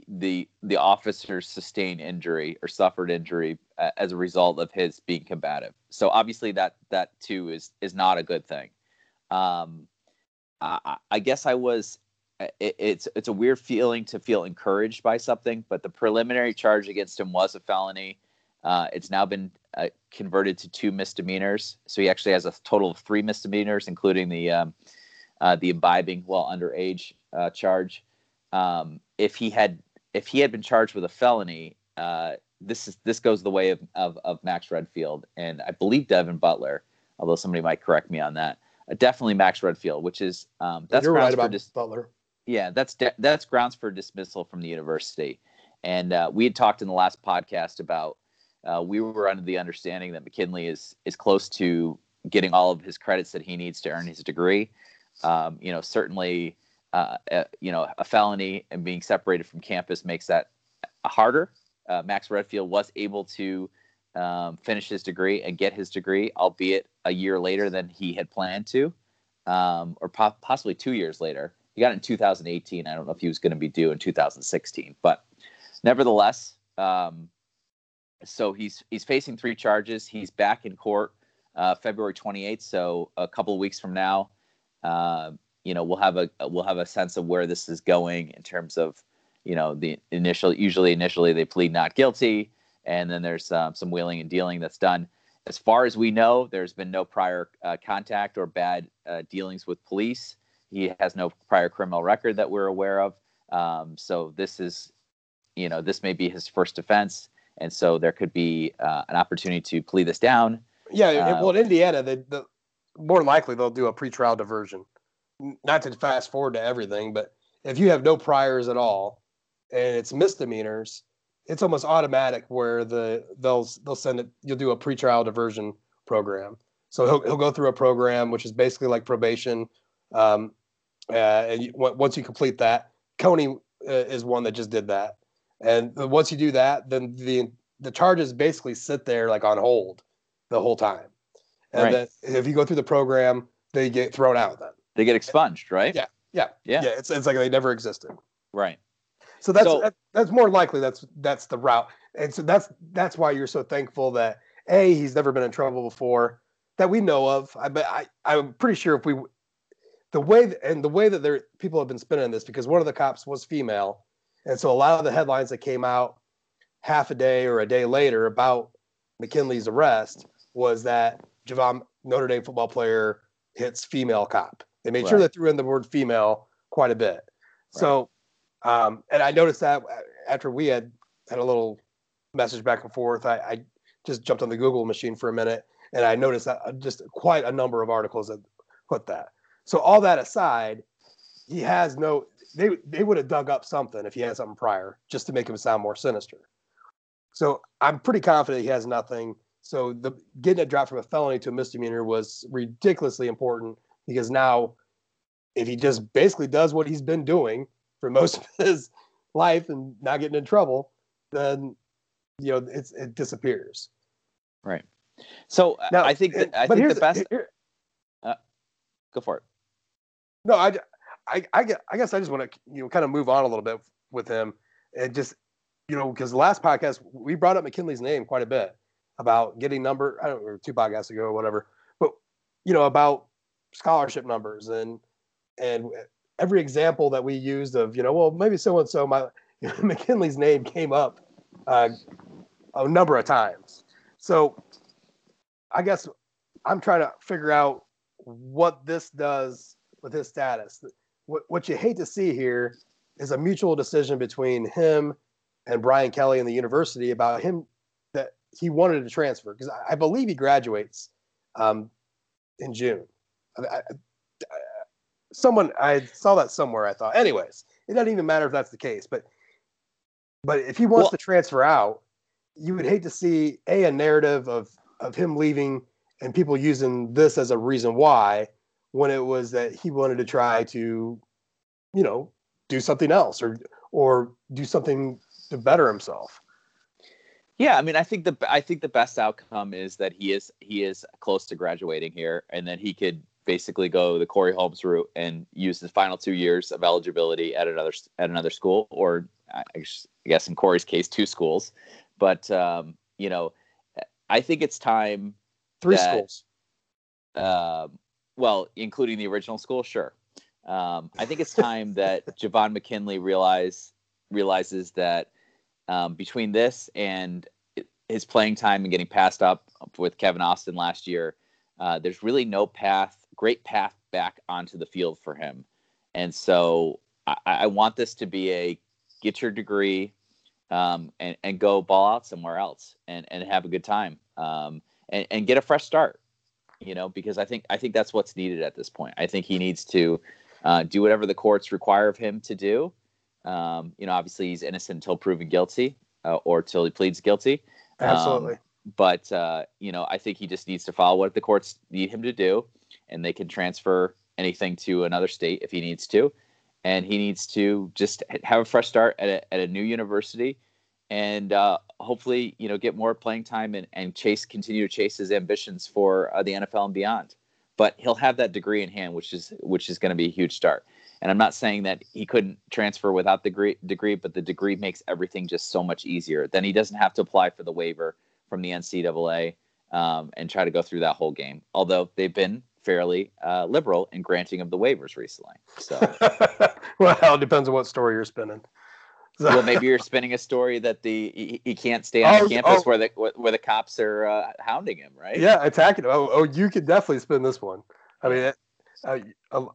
the the officer sustained injury or suffered injury uh, as a result of his being combative. So obviously that that too is is not a good thing. Um, I, I guess I was. It, it's it's a weird feeling to feel encouraged by something, but the preliminary charge against him was a felony. Uh, it's now been uh, converted to two misdemeanors, so he actually has a total of three misdemeanors, including the um, uh, the imbibing while underage uh, charge. Um, if he had if he had been charged with a felony, uh, this is this goes the way of, of, of Max Redfield and I believe Devin Butler, although somebody might correct me on that. Uh, definitely Max Redfield, which is um, that's You're right about dis- Butler. Yeah, that's de- that's grounds for dismissal from the university. And uh, we had talked in the last podcast about uh, we were under the understanding that McKinley is is close to getting all of his credits that he needs to earn his degree. Um, you know, certainly, uh, uh, you know, a felony and being separated from campus makes that harder. Uh, Max Redfield was able to um, finish his degree and get his degree, albeit a year later than he had planned to, um, or po- possibly two years later. He got it in 2018. I don't know if he was going to be due in 2016, but nevertheless, um, so he's he's facing three charges. He's back in court uh, February 28th, so a couple of weeks from now. Uh, you know, we'll have a we'll have a sense of where this is going in terms of, you know, the initial. Usually, initially they plead not guilty, and then there's um, some wheeling and dealing that's done. As far as we know, there's been no prior uh, contact or bad uh, dealings with police. He has no prior criminal record that we're aware of. Um, so this is, you know, this may be his first offense and so there could be uh, an opportunity to plead this down. Yeah, uh, well, in Indiana, they, the, more likely they'll do a pretrial diversion. Not to fast forward to everything, but if you have no priors at all and it's misdemeanors, it's almost automatic where the they'll they'll send it. You'll do a pretrial diversion program. So he'll he'll go through a program which is basically like probation. Um, uh, and you, once you complete that, Coney uh, is one that just did that. And once you do that, then the the charges basically sit there like on hold the whole time. And right. then if you go through the program, they get thrown out then. They get expunged, right? Yeah. Yeah. Yeah. Yeah. It's, it's like they never existed. Right. So that's so, that, that's more likely that's that's the route. And so that's that's why you're so thankful that A, he's never been in trouble before that we know of. I but I I'm pretty sure if we the way and the way that there people have been spinning this because one of the cops was female and so a lot of the headlines that came out half a day or a day later about McKinley's arrest was that Javon Notre Dame football player hits female cop. They made right. sure they threw in the word female quite a bit. Right. So, um, and I noticed that after we had had a little message back and forth, I, I just jumped on the Google machine for a minute and I noticed that uh, just quite a number of articles that put that. So all that aside, he has no they they would have dug up something if he had something prior just to make him sound more sinister. So I'm pretty confident he has nothing. So the getting it dropped from a felony to a misdemeanor was ridiculously important because now if he just basically does what he's been doing for most of his life and not getting in trouble, then you know it's it disappears. Right. So now, I think that I think the best. Here, uh, go for it. No, I I, I, guess I just want to you know kind of move on a little bit with him and just you know because last podcast we brought up McKinley's name quite a bit about getting number I don't know two podcasts ago or whatever, but you know about scholarship numbers and and every example that we used of you know well maybe so and so my you know, McKinley's name came up uh, a number of times. So I guess I'm trying to figure out what this does with his status what, what you hate to see here is a mutual decision between him and Brian Kelly and the university about him that he wanted to transfer because I, I, believe he graduates um, in June. I, I, someone I saw that somewhere. I thought, anyways, it doesn't even matter if that's the case. But but if he wants well, to transfer out, you would hate to see a a narrative of of him leaving and people using this as a reason why when it was that he wanted to try to, you know, do something else or or do something to better himself. Yeah, I mean, I think the I think the best outcome is that he is he is close to graduating here, and then he could basically go the Corey Holmes route and use the final two years of eligibility at another at another school, or I guess in Corey's case, two schools. But um, you know, I think it's time. Three that, schools. Uh, well, including the original school, sure. Um, I think it's time that Javon McKinley realize realizes that um, between this and his playing time and getting passed up with Kevin Austin last year, uh, there's really no path, great path back onto the field for him. And so I, I want this to be a get your degree um, and, and go ball out somewhere else and, and have a good time um, and, and get a fresh start, you know, because I think I think that's what's needed at this point. I think he needs to uh, do whatever the courts require of him to do. Um, you know, obviously he's innocent until proven guilty uh, or till he pleads guilty. Absolutely. Um, but uh, you know, I think he just needs to follow what the courts need him to do, and they can transfer anything to another state if he needs to, and he needs to just have a fresh start at a, at a new university, and uh, hopefully, you know, get more playing time and, and chase continue to chase his ambitions for uh, the NFL and beyond. But he'll have that degree in hand, which is which is going to be a huge start. And I'm not saying that he couldn't transfer without the degree, degree, but the degree makes everything just so much easier. Then he doesn't have to apply for the waiver from the NCAA um, and try to go through that whole game. Although they've been fairly uh, liberal in granting of the waivers recently. So, well, it depends on what story you're spinning. Well, maybe you're spinning a story that the he, he can't stay on oh, campus oh. where the where the cops are uh, hounding him, right? Yeah, attacking him. Oh, oh, you could definitely spin this one. I mean, uh, uh,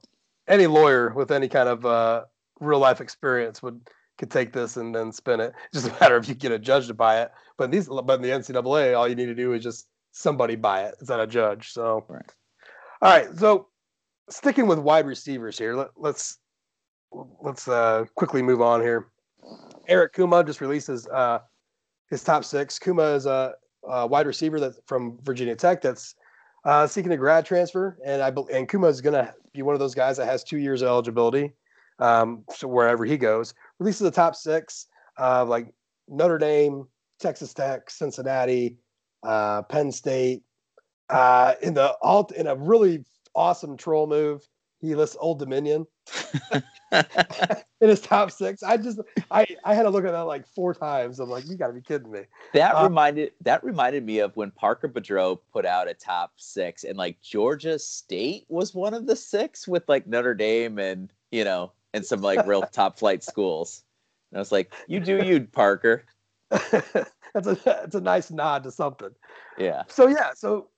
any lawyer with any kind of uh, real life experience would could take this and then spin it. It's just a matter if you get a judge to buy it. But these, but in the NCAA, all you need to do is just somebody buy it. It's not a judge. So, right. all right. So, sticking with wide receivers here, let, us let's, let's uh, quickly move on here. Eric Kumah just releases uh, his top six. Kumah is a, a wide receiver that's from Virginia Tech that's uh, seeking a grad transfer, and I and Kumah is going to be one of those guys that has two years of eligibility. Um, so wherever he goes, releases the top six, uh, like Notre Dame, Texas Tech, Cincinnati, uh, Penn State. Uh, in the alt in a really awesome troll move, he lists Old Dominion in his top six. I just I I had to look at that like four times. I'm like, you got to be kidding me. That uh, reminded that reminded me of when Parker Boudreaux put out a top six, and like Georgia State was one of the six with like Notre Dame and you know and some like real top flight schools. And I was like, you do you, Parker. that's a that's a nice nod to something. Yeah. So yeah, so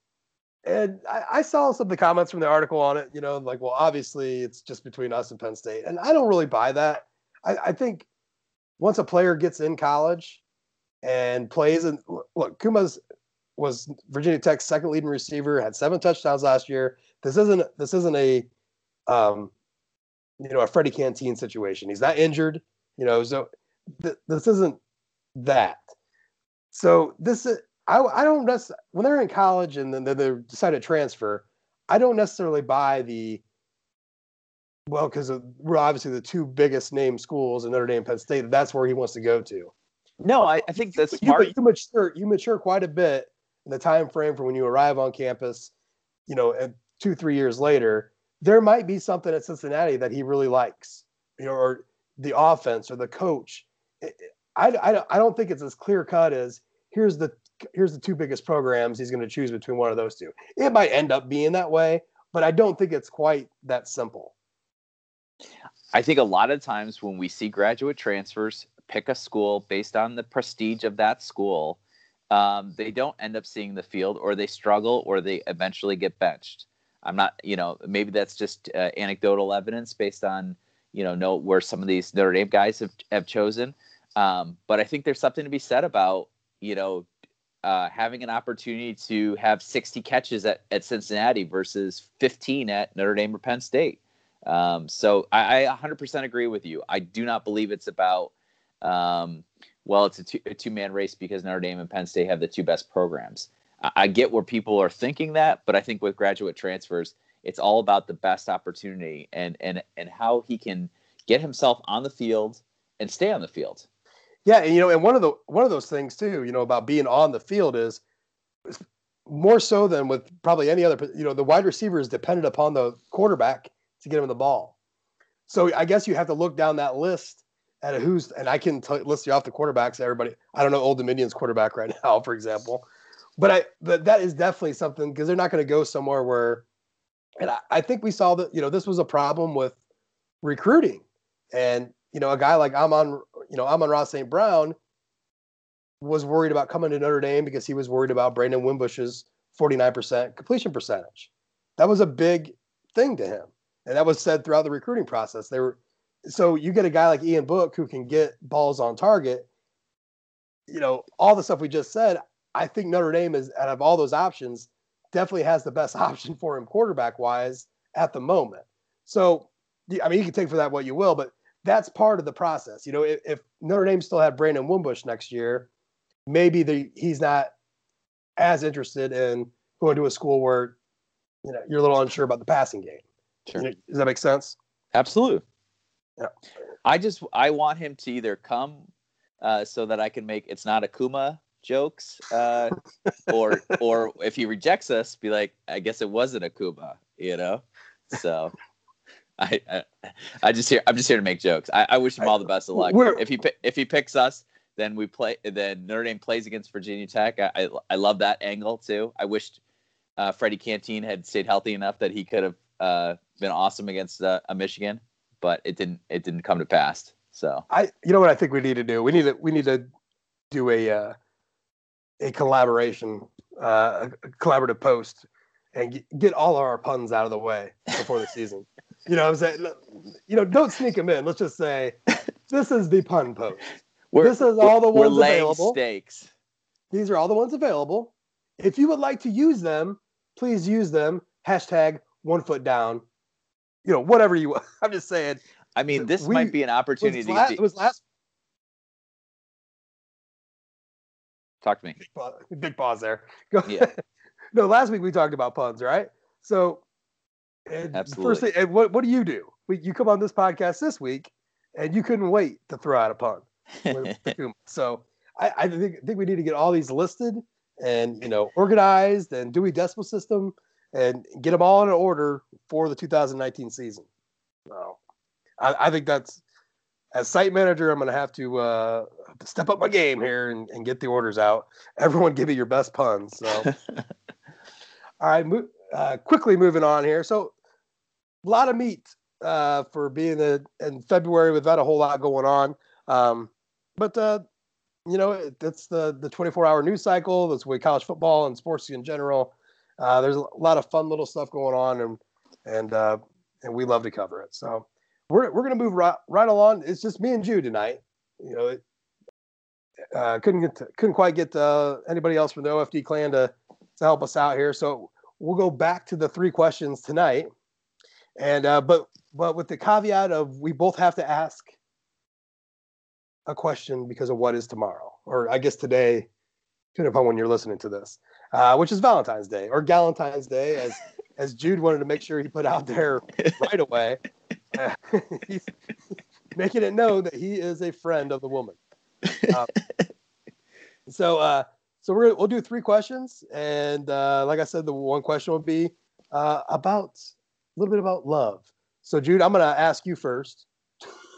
and I, I, saw some of the comments from the article on it, you know, like, well, obviously it's just between us and Penn State. And I don't really buy that. I, I think once a player gets in college and plays and look, Kumah's was Virginia Tech's second leading receiver, had seven touchdowns last year. This isn't this isn't a um, you know, a Freddie Canteen situation. He's not injured, you know, so th- this isn't that. So this is, I, I don't necessarily, when they're in college and then they decide to transfer, I don't necessarily buy the, well, because we're obviously the two biggest name schools in Notre Dame, Penn State. That's where he wants to go to. No, I, I think that's smart. You, you mature, you mature quite a bit in the time frame from when you arrive on campus, you know, and two, three years later there might be something at Cincinnati that he really likes, you know, or the offense or the coach. I, I, I don't think it's as clear cut as here's the here's the two biggest programs he's going to choose between one of those two. It might end up being that way, but I don't think it's quite that simple. I think a lot of times when we see graduate transfers pick a school based on the prestige of that school, um, they don't end up seeing the field or they struggle or they eventually get benched. I'm not, you know, maybe that's just uh, anecdotal evidence based on, you know, know where some of these Notre Dame guys have have chosen. Um, but I think there's something to be said about, you know, uh, having an opportunity to have 60 catches at, at Cincinnati versus 15 at Notre Dame or Penn State. Um, so I, I, 100% agree with you. I do not believe it's about, um, well, it's a two, a two man race because Notre Dame and Penn State have the two best programs. I, I get where people are thinking that, but I think with graduate transfers, it's all about the best opportunity and and and how he can get himself on the field and stay on the field. Yeah, and you know, and one of the one of those things too, you know, about being on the field is more so than with probably any other. You know, the wide receiver is dependent upon the quarterback to get him the ball. So I guess you have to look down that list at who's, and I can t- list you off the quarterbacks. Everybody, I don't know Old Dominion's quarterback right now, for example, but I, but that is definitely something because they're not going to go somewhere where, and I, I think we saw that you know this was a problem with recruiting, and you know a guy like Amon, you know Amon-Ra St. Brown was worried about coming to Notre Dame because he was worried about Brandon Wimbush's 49% completion percentage. That was a big thing to him and that was said throughout the recruiting process. They were so you get a guy like Ian Book who can get balls on target. You know, all the stuff we just said. I think Notre Dame is out of all those options, definitely has the best option for him quarterback wise at the moment. So, I mean, you can take for that what you will, but that's part of the process. You know, if, if Notre Dame still had Brandon Wimbush next year, maybe the, he's not as interested in going to a school where you know you're a little unsure about the passing game. Sure. Does that make sense? Absolutely. Yeah. I just I want him to either come uh, so that I can make it's not Akuma jokes, uh, or or if he rejects us, be like, I guess it wasn't Akuma, you know. So. I, I, I just here I'm just here to make jokes. I, I wish him all the best of luck. If he if he picks us, then we play. Then Notre Dame plays against Virginia Tech. I I, I love that angle too. I wished uh, Freddie Canteen had stayed healthy enough that he could have uh, been awesome against uh, a Michigan, but it didn't it didn't come to pass. So I you know what I think we need to do? We need to we need to do a uh, a collaboration uh, a collaborative post and get all our puns out of the way before the season. You know, I'm saying, you know, don't sneak them in. Let's just say this is the pun post. We're, this is all the ones available. Stakes. These are all the ones available. If you would like to use them, please use them. Hashtag one foot down. You know, whatever you. I'm just saying. I mean, this we, might be an opportunity. Was last, to... was last. Talk to me. Big pause, big pause there. Go. Yeah. no, last week we talked about puns, right? So, Absolutely. First thing, and what what do you do? We, you come on this podcast this week, and you couldn't wait to throw out a pun. so, I, I think think we need to get all these listed and you know organized and Dewey Decimal System and get them all in order for the 2019 season. So I, I think that's as site manager, I'm going to have to uh, step up my game here and, and, get the orders out. Everyone, give me your best puns. So, all right, mo- uh, quickly moving on here. So, a lot of meat uh, for being a, in February without a whole lot going on. Um, but uh, you know, that's the the 24 hour news cycle. That's way college football and sports in general uh, there's a lot of fun little stuff going on, and and uh, and we love to cover it. So we're we're gonna move right, right along. It's just me and Jude tonight. You know, it, uh, couldn't get to, couldn't quite get uh, anybody else from the OFD clan to to help us out here. So we'll go back to the three questions tonight, and uh, but but with the caveat of we both have to ask a question because of what is tomorrow, or I guess today, depending upon when you're listening to this uh, which is Valentine's Day or Galentine's Day, as as Jude wanted to make sure he put out there right away. Uh, he's making it known that he is a friend of the woman. Um, so, uh, so we're we'll do three questions, and uh, like I said, the one question will be uh, about a little bit about love. So, Jude, I'm going to ask you first.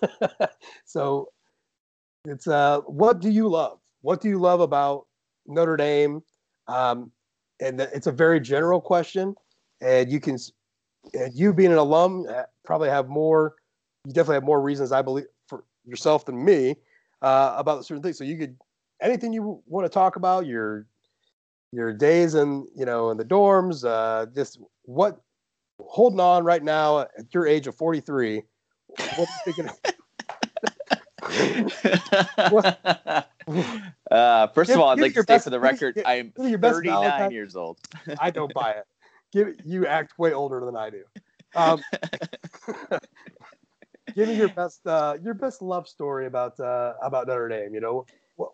so, it's uh, what do you love? What do you love about Notre Dame? Um, and it's a very general question, and you can, and you being an alum, uh, probably have more. You definitely have more reasons, I believe, for yourself than me uh, about certain things. So you could anything you want to talk about your your days in you know in the dorms, uh, just what holding on right now at your age of 43. What, what, uh, first give, of all, I'd like to say best, for the record, I am 39 years old. I don't buy it. Give you act way older than I do. Um, give me your best uh, your best love story about uh, about Notre Dame. You know,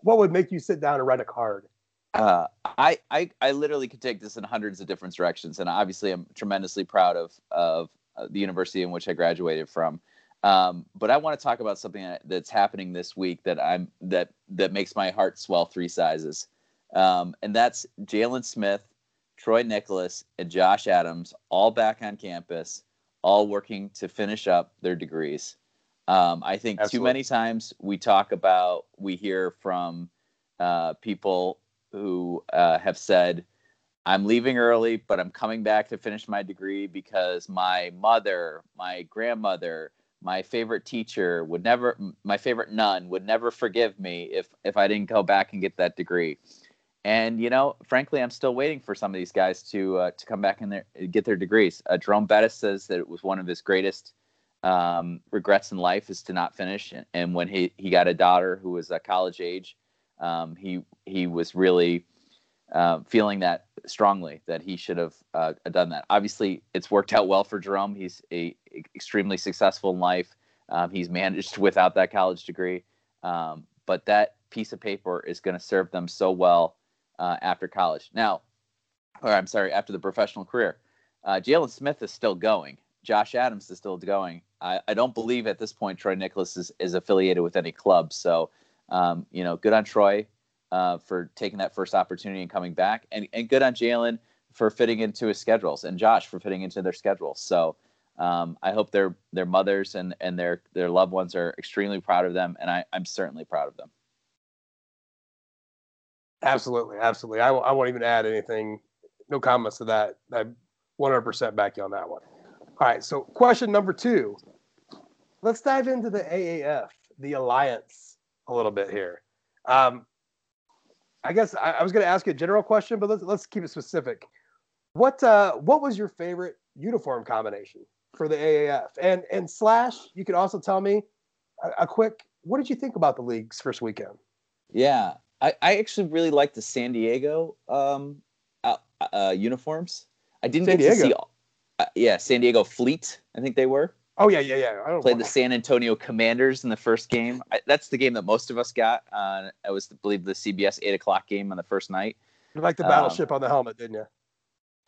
what, would make you sit down and write a card? Uh, I, I I literally could take this in hundreds of different directions, and obviously I'm tremendously proud of of uh, the university in which I graduated from. Um, but I want to talk about something that's happening this week that I'm that that makes my heart swell three sizes, um, and that's Jaylon Smith, Troy Niklas, and Josh Adams all back on campus, all working to finish up their degrees. Um, I think Absolutely. too many times we talk about we hear from uh, people who uh, have said I'm leaving early, but I'm coming back to finish my degree because my mother, my grandmother, my favorite teacher would never, my favorite nun would never forgive me if if I didn't go back and get that degree. And you know, frankly, I'm still waiting for some of these guys to uh, to come back and their, get their degrees. Uh, Jerome Bettis says that it was one of his greatest um, regrets in life is to not finish. And, when he he got a daughter who was a college age, um, he he was really uh, feeling that strongly that he should have uh, done that. Obviously, it's worked out well for Jerome. He's a, extremely successful in life. Um, he's managed without that college degree, um, but that piece of paper is going to serve them so well uh, after college. Now, or I'm sorry, after the professional career. Uh, Jaylon Smith is still going. Josh Adams is still going. I, I don't believe at this point Troy Niklas is, is affiliated with any club. So, um, you know, good on Troy uh, for taking that first opportunity and coming back, and, and good on Jaylon for fitting into his schedules, and Josh for fitting into their schedules. So um, I hope their their mothers and and their their loved ones are extremely proud of them, and I, I'm certainly proud of them. Absolutely, absolutely. I, I won't even add anything. No comments to that. I 100% back you on that one. All right. So question number two. Let's dive into the AAF, the alliance, a little bit here. Um, I guess I, I was going to ask you a general question, but let's let's keep it specific. What uh, what was your favorite uniform combination for the AAF? And and slash, you could also tell me a, a quick. What did you think about the league's first weekend? Yeah, I, I actually really liked the San Diego um, uh, uh, uniforms. I didn't San get Diego. to see. Uh, yeah, San Diego Fleet. I think they were. Oh yeah, yeah, yeah. I Played the San Antonio Commanders in the first game. I, that's the game that most of us got. Uh, it was, I believe, the CBS eight o'clock game on the first night. You liked the battleship um, on the helmet, didn't you?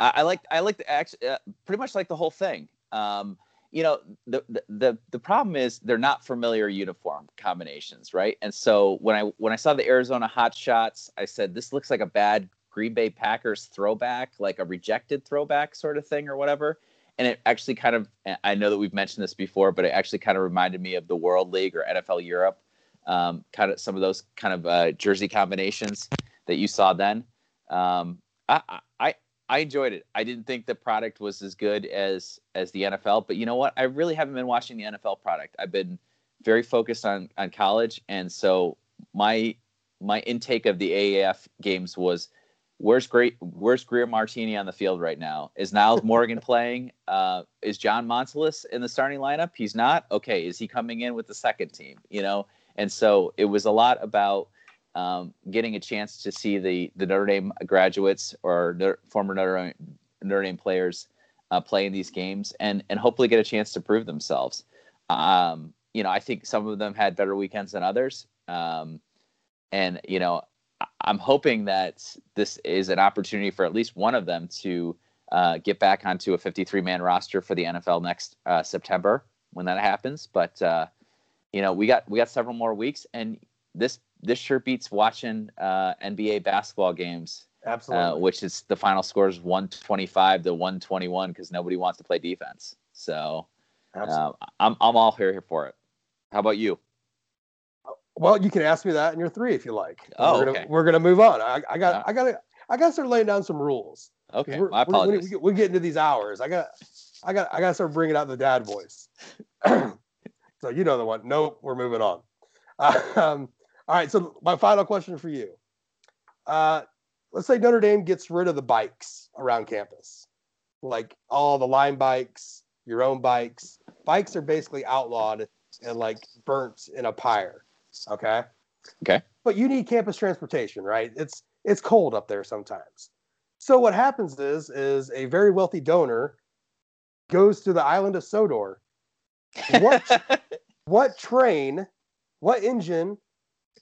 I, I liked, I liked actually uh, pretty much like the whole thing. Um, you know, the, the the the problem is they're not familiar uniform combinations, right? And so when I when I saw the Arizona Hot Shots, I said this looks like a bad Green Bay Packers throwback, like a rejected throwback sort of thing or whatever. And it actually kind of i know that we've mentioned this before but it actually kind of reminded me of the world league or nfl europe um, kind of some of those kind of uh, jersey combinations that you saw then. Um, I, I i enjoyed it. I didn't think the product was as good as as the nfl but you know what? I really haven't been watching the nfl product. I've been very focused on on college. And so my my intake of the aaf games was Where's great? Where's Greer Martini on the field right now? Is Nyles Morgan playing? Uh, is John Montelus in the starting lineup? He's not. Okay, is he coming in with the second team? You know, and so it was a lot about um, getting a chance to see the the Notre Dame graduates or Notre, former Notre Dame, Notre Dame players uh, play in these games and and hopefully get a chance to prove themselves. Um, you know, I think some of them had better weekends than others. Um, and you know, I'm hoping that this is an opportunity for at least one of them to uh, get back onto a 53 man roster for the NFL next uh, September when that happens. But uh, you know, we got we got several more weeks, and this this sure beats watching uh, NBA basketball games. Uh, Absolutely. which is the final score is 125 to 121 because nobody wants to play defense. So uh, I'm I'm all here, here for it. How about you? Well, you can ask me that in your three if you like. Oh, we're gonna, okay. We're gonna move on. I, I got, I got, I got to start laying down some rules. Okay, we're, my apologies. We're, we get into these hours. I got, I got, I got to start bringing out the dad voice. so you know the one. Nope, we're moving on. um, all right. So my final question for you. Uh, let's say Notre Dame gets rid of the bikes around campus, like all the Lime bikes, your own bikes. Bikes are basically outlawed and like burnt in a pyre. Okay. Okay. but you need campus transportation, right? It's it's cold up there sometimes. So what happens is is a very wealthy donor goes to the island of Sodor. What what train, what engine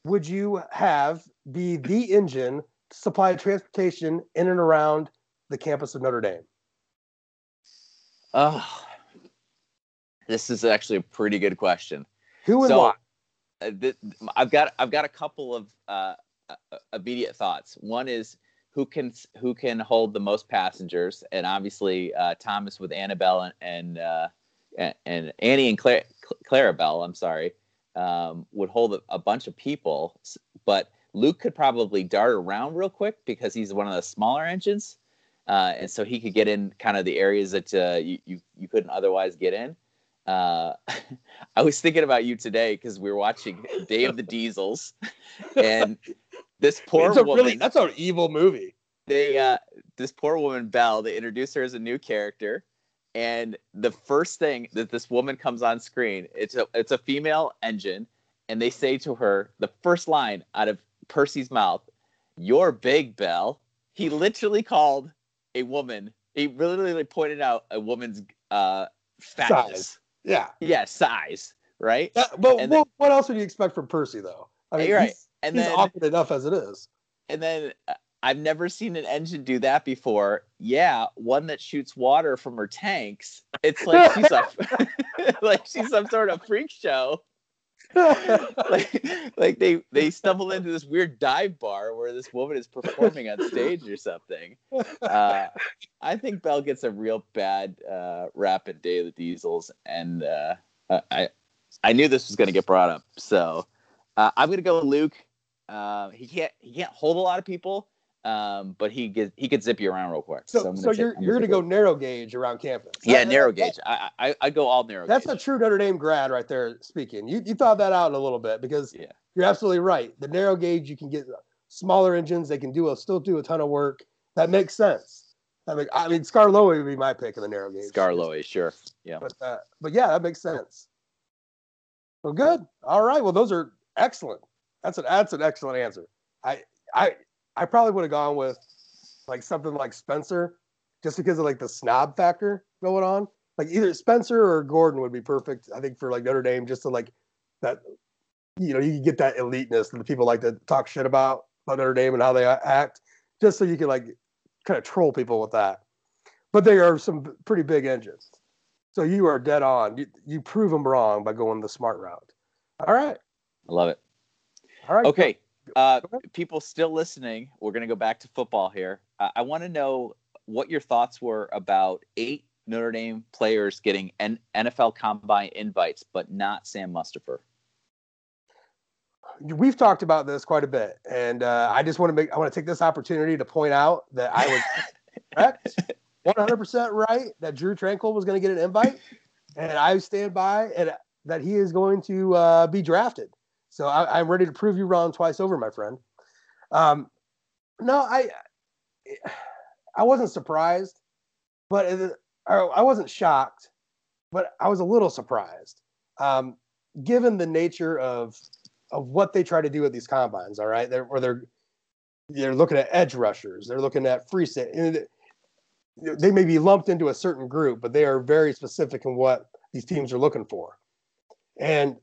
would you have be the engine to supply transportation in and around the campus of Notre Dame? Oh, this is actually a pretty good question. Who and so, why? Uh, I've got I've got a couple of uh, uh, immediate thoughts. One is who can who can hold the most passengers, and obviously uh, Thomas with Annabelle and and, uh, and Annie and Cla- Clarabelle. I'm sorry, um, would hold a, a, bunch of people, but Luke could probably dart around real quick because he's one of the smaller engines, uh, and so he could get in kind of the areas that you, you you couldn't otherwise get in. Uh, I was thinking about you today because we were watching Day of the Diesels, and this poor woman. Really, that's an evil movie. They uh, this poor woman Belle. They introduce her as a new character, and the first thing that this woman comes on screen, it's a it's a female engine, and they say to her the first line out of Percy's mouth, "You're big, Belle." He literally called a woman. He literally pointed out a woman's uh, fatness. Size. Yeah. Yeah, size. Right. Yeah, but well, then, what else would you expect from Percy, though? I mean, right. He's, and he's then, awkward enough as it is. And then uh, I've never seen an engine do that before. Yeah, one that shoots water from her tanks. It's like she's a like she's some sort of freak show. like, like they they stumble into this weird dive bar where this woman is performing on stage or something. Uh, I think Belle gets a real bad uh, rap in Day of the Diesels, and uh, I I knew this was going to get brought up, so uh, I'm going to go with Luke. Uh, he can't he can't hold a lot of people, um, but he get, he could zip you around real quick. So, so, so you're you're gonna go narrow gauge around campus. Yeah, that, narrow gauge. I, I I go all narrow. That's gauge. a true Notre Dame grad right there speaking. You you thought that out a little bit because yeah. you're absolutely right. The narrow gauge you can get smaller engines. They can do a, still do a ton of work. That makes sense. I mean, I mean, Skarloey would be my pick in the narrow gauge. Skarloey, sure, yeah. But uh, but yeah, that makes sense. Well, good. All right. Well, those are excellent. That's an that's an excellent answer. I I I probably would have gone with like something like Spencer, just because of like the snob factor going on. Like either Spencer or Gordon would be perfect. I think for like Notre Dame, just to like that, you know, you can get that eliteness that the people like to talk shit about about Notre Dame and how they act, just so you can like kind of troll people with that. But they are some pretty big engines. So you are dead on. You, you prove them wrong by going the smart route. All right. I love it. All right. Okay. Uh, people still listening, we're going to go back to football here. Uh, I want to know what your thoughts were about eight Notre Dame players getting N- NFL Combine invites, but not Sam Mustipher. We've talked about this quite a bit, and uh, I just want to make I want to take this opportunity to point out that I was correct, 100% right that Drue Tranquill was going to get an invite, and I stand by and that he is going to uh, be drafted. So I, am ready to prove you wrong twice over, my friend. Um, no, I I wasn't surprised, but it, I wasn't shocked, but I was a little surprised, um, given the nature of of what they try to do at these combines. All right, they're where they're they're looking at edge rushers, they're looking at free set. They may be lumped into a certain group, but they are very specific in what these teams are looking for. And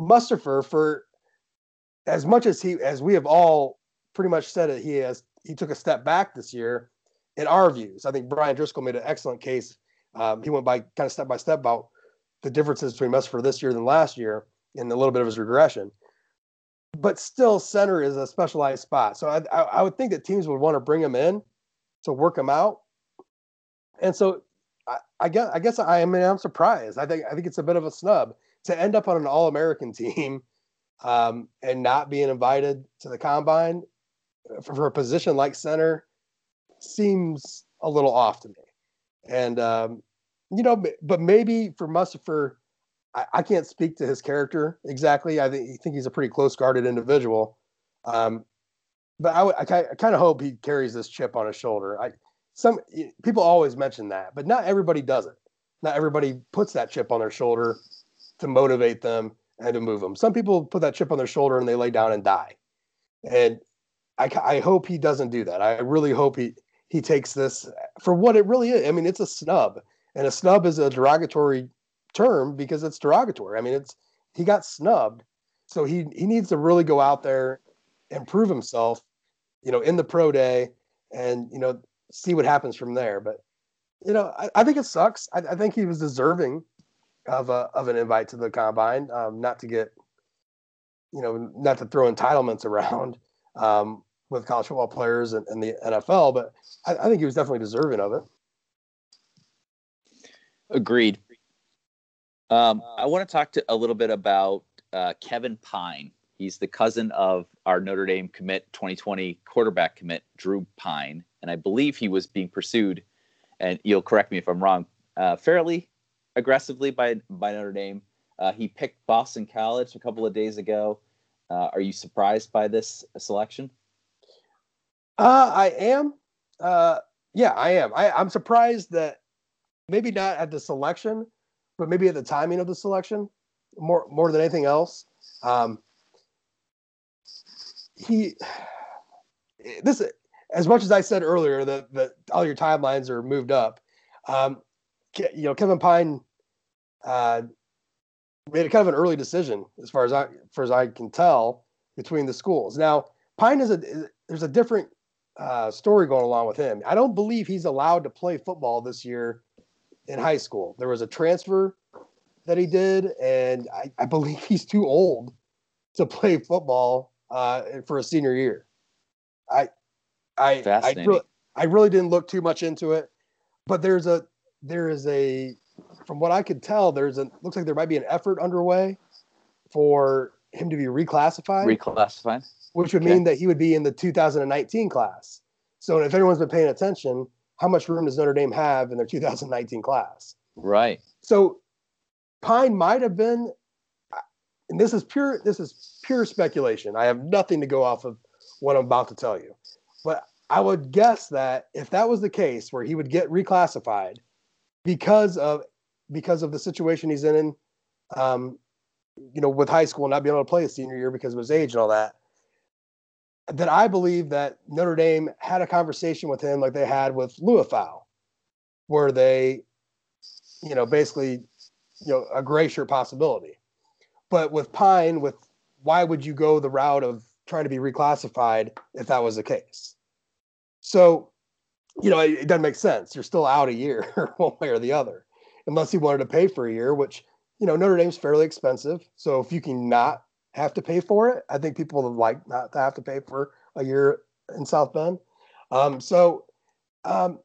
Mustipher for as much as he as we have all pretty much said it, he has he took a step back this year in our views. I think Brian Driscoll made an excellent case. Um, he went by kind of step by step about the differences between Mustipher this year than last year and a little bit of his regression. But still, center is a specialized spot. So I, I, I would think that teams would want to bring him in to work him out. And so I, I guess I guess I, I mean I'm surprised. I think I think it's a bit of a snub to end up on an All American team um, and not being invited to the combine for, for, a position like center seems a little off to me. And um, you know, but maybe for Mustipher, I, I, can't speak to his character exactly. I think, think he's a pretty close guarded individual. Um, but I, I, I kind of hope he carries this chip on his shoulder. I some people always mention that, but not everybody does it. Not everybody puts that chip on their shoulder to motivate them and to move them. Some people put that chip on their shoulder and they lay down and die. and I, I hope he doesn't do that. I really hope he he takes this for what it really is. I mean, it's a snub, and a snub is a derogatory term because it's derogatory. I mean, it's he got snubbed, so he he needs to really go out there and prove himself, you know, in the pro day, and you know, see what happens from there. But you know, I, I think it sucks. I, I, think he was deserving of a of an invite to the combine. Um, not to get, you know, not to throw entitlements around um, with college football players and, and the NFL, but I, I, think he was definitely deserving of it. Agreed. Um, I want to talk to a little bit about uh, Kevin Pyne. He's the cousin of our Notre Dame commit 2020 quarterback commit Drew Pyne, and I believe he was being pursued. And you'll correct me if I'm wrong. Uh, fairly aggressively by by Notre Dame. Uh, he picked Boston College a couple of days ago. Uh, are you surprised by this selection? Uh, I am. Uh, yeah, I am. I, I'm surprised that maybe not at the selection, but maybe at the timing of the selection more more than anything else. Um, he this as much as I said earlier that that all your timelines are moved up. Um, you know, Kevin Pyne uh, made a kind of an early decision as far as I as far as I can tell between the schools. Now, Pyne is a there's a different uh, story going along with him. I don't believe he's allowed to play football this year in high school. There was a transfer that he did, and I, I believe he's too old to play football uh, for a senior year. I, I, I really, I really didn't look too much into it, but there's a, there is a, from what I could tell, there's a, looks like there might be an effort underway for him to be reclassified. Reclassified. Which would okay. mean that he would be in the 2019 class. So if anyone's been paying attention, how much room does Notre Dame have in their 2019 class? Right. So Pyne might have been, and this is pure this is pure speculation. I have nothing to go off of what I'm about to tell you, but I would guess that if that was the case, where he would get reclassified because of because of the situation he's in, um, you know, with high school not being able to play a senior year because of his age and all that, that I believe that Notre Dame had a conversation with him like they had with Liufau, where they, you know, basically you know a gray shirt possibility. But with Pyne, with why would you go the route of trying to be reclassified if that was the case? So, you know, it, it doesn't make sense. You're still out a year one way or the other, unless he wanted to pay for a year, which you know Notre Dame's fairly expensive. So if you can not have to pay for it, I think people would like not to have to pay for a year in South Bend. Um, so, um,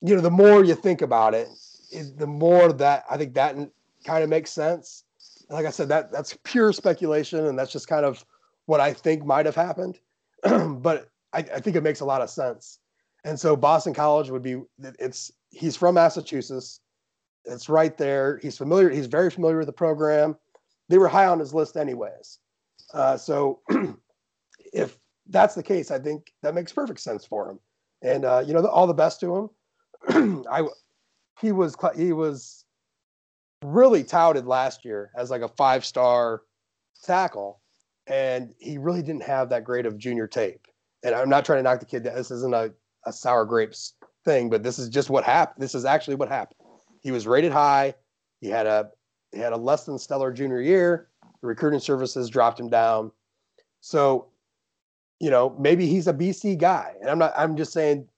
you know, the more you think about it, it, the more that I think that kind of makes sense. Like I said, that that's pure speculation, and that's just kind of what I think might have happened. but I, I, think it makes a lot of sense. And so Boston College would be it's he's from Massachusetts. It's right there. He's familiar. He's very familiar with the program. They were high on his list anyways. Uh, so if that's the case, I think that makes perfect sense for him. And uh, you know, all the best to him. I he was he was really touted last year as like a five star tackle, and he really didn't have that great of junior tape. And I'm not trying to knock the kid. This isn't a, a sour grapes thing, but this is just what happened. This is actually what happened. He was rated high. He had a he had a less than stellar junior year. The recruiting services dropped him down. So, you know, maybe he's a BC guy. And I'm not I'm just saying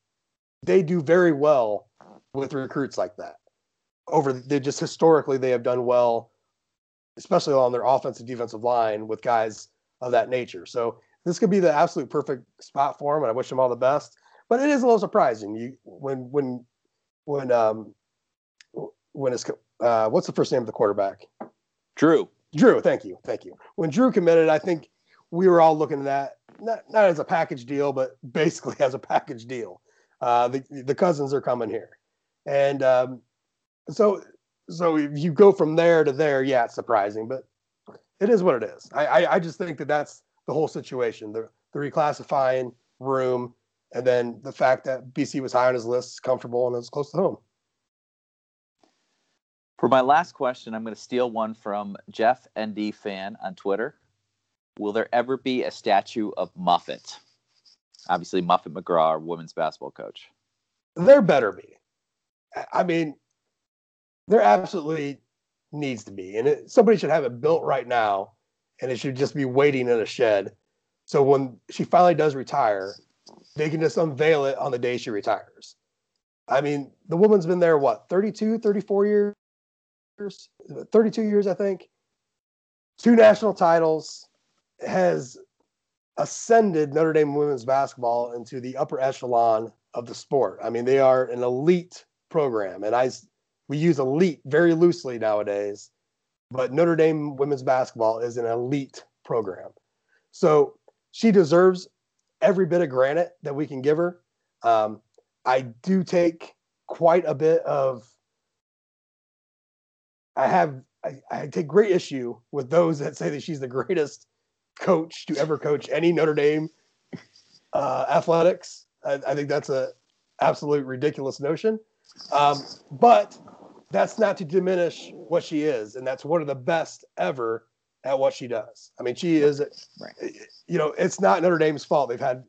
they do very well with recruits like that over they just historically they have done well, especially on their offensive defensive line with guys of that nature. So this could be the absolute perfect spot for him, and I wish him all the best. But it is a little surprising you when when when um when it's uh, what's the first name of the quarterback? Drew. Drew, thank you, thank you. When Drew committed, I think we were all looking at that not, not as a package deal, but basically as a package deal. Uh, the the cousins are coming here, and um, so so if you go from there to there, yeah, it's surprising, but it is what it is. I I, I just think that that's the whole situation. The the reclassifying room, and then the fact that BC was high on his list, comfortable, and it was close to home. For my last question, I'm going to steal one from Jeff ND fan on Twitter. will there ever be a statue of Muffet? Obviously, Muffet McGraw, our women's basketball coach. There better be. I mean, there absolutely needs to be, and it, somebody should have it built right now, and it should just be waiting in a shed. So when she finally does retire, they can just unveil it on the day she retires. I mean, the woman's been there what 32, 34 years, 32 years, I think. Two national titles has ascended Notre Dame women's basketball into the upper echelon of the sport. I mean, they are an elite program, and I we use elite very loosely nowadays, but Notre Dame women's basketball is an elite program. So she deserves every bit of granite that we can give her. Um, I do take quite a bit of. I have I, I take great issue with those that say that she's the greatest coach to ever coach any Notre Dame uh, athletics. I, I, think that's a absolute ridiculous notion. Um, but that's not to diminish what she is, and that's one of the best ever at what she does. I mean, she is, right. you know, it's not Notre Dame's fault. They've had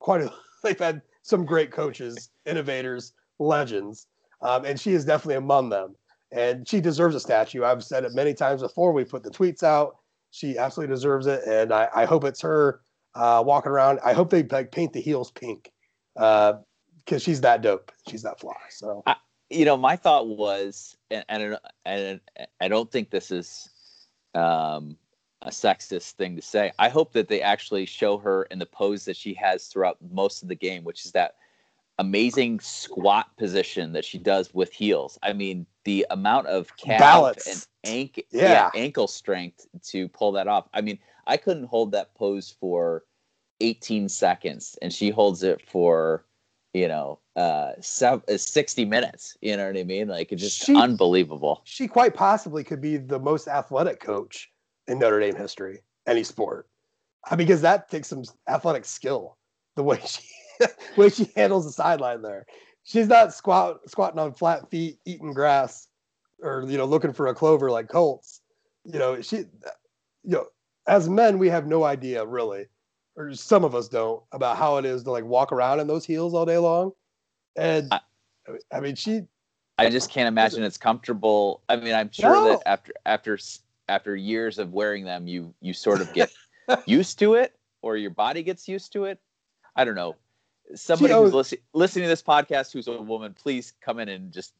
quite a, they've had some great coaches, innovators, legends, um, and she is definitely among them. And she deserves a statue. I've said it many times before. We put the tweets out. She absolutely deserves it, and I, I hope it's her uh, walking around. I hope they like paint the heels pink because uh, she's that dope. She's that fly. So. I, you know, my thought was, and, and, and I don't think this is um, a sexist thing to say. I hope that they actually show her in the pose that she has throughout most of the game, which is that amazing squat position that she does with heels. I mean, the amount of calf Balance. and ankle, yeah. yeah, ankle strength to pull that off. I mean, I couldn't hold that pose for 18 seconds, and she holds it for you know, uh, uh, 60 minutes. You know what I mean? Like it's just she, unbelievable. She quite possibly could be the most athletic coach in Notre Dame history, any sport, uh, because that takes some athletic skill. The way she, way she handles the sideline there, she's not squat squatting on flat feet, eating grass, or you know, looking for a clover like Colts. You know, she, you know, as men, we have no idea really or some of us don't, about how it is to like walk around in those heels all day long. And I, I mean, she. I just can't imagine it's comfortable. I mean, I'm sure no. that after after after years of wearing them, you you sort of get used to it, or your body gets used to it. I don't know. Somebody who's listen, listening to this podcast who's a woman, please come in and just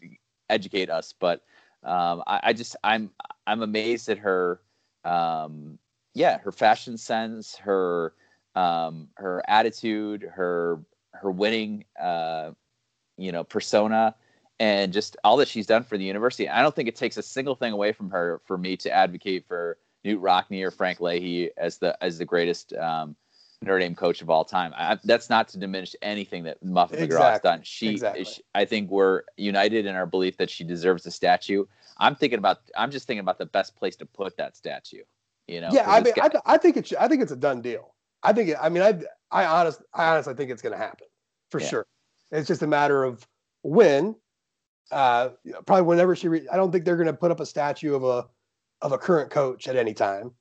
educate us. But um, I, I, just I'm I'm amazed at her. Um, yeah, her fashion sense, her um, her attitude, her her winning, uh, you know, persona, and just all that she's done for the university. I don't think it takes a single thing away from her for me to advocate for Knute Rockne or Frank Leahy as the as the greatest um, Notre Dame coach of all time. I, that's not to diminish anything that Muffet exactly. McGraw has done. She, exactly. she, I think we're united in our belief that she deserves a statue. I'm thinking about, I'm just thinking about the best place to put that statue. You know? Yeah, I mean, guy, I, I think it's, I think it's a done deal. I think. It, I mean, I I honest I honestly think it's going to happen for yeah. sure. It's just a matter of when. Uh, probably whenever she. Re- I don't think they're going to put up a statue of a of a current coach at any time.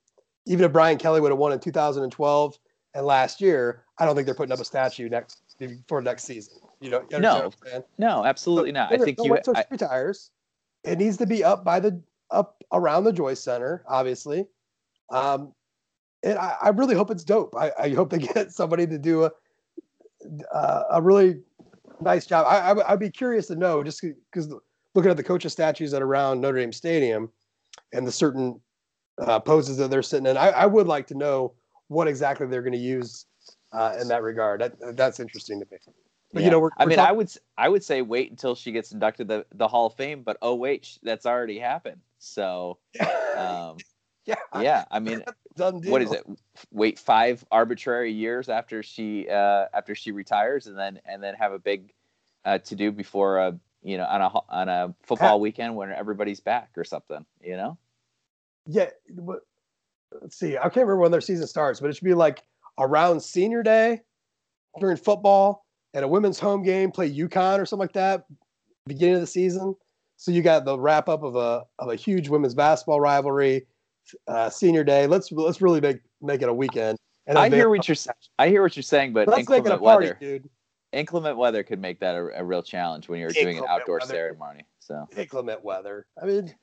Even if Brian Kelly would have won in 2012 and last year, I don't think they're putting up a statue next for next season. You know, you no, no, absolutely not. I think you. I, retires. It needs to be up by the up around the Joyce Center, obviously. Um, and I, I, really hope it's dope. I, I, hope they get somebody to do a uh, a really nice job. I, I, would be curious to know, just because looking at the coaches' statues that are around Notre Dame Stadium and the certain uh, poses that they're sitting in, I, I, would like to know what exactly they're going to use uh, in that regard. That, that's interesting to me. But yeah. you know, we're, I mean, talk- I would I would say wait until she gets inducted the the Hall of Fame, but oh wait, that's already happened. So, um, yeah, yeah. I mean, what is it? Wait five arbitrary years after she uh, after she retires, and then and then have a big uh, to do before a you know on a on a football weekend when everybody's back or something. You know. Yeah. Let's see. I can't remember when their season starts, but it should be like around senior day during football and a women's home game, play UConn or something like that, beginning of the season. So you got the wrap up of a of a huge women's basketball rivalry uh, senior day. Let's let's really make make it a weekend. And I hear what you're I hear what you're saying, but let's make it a party, weather, dude. Inclement weather could make that a, a real challenge when you're inclement doing an outdoor weather. ceremony. So inclement weather. I mean,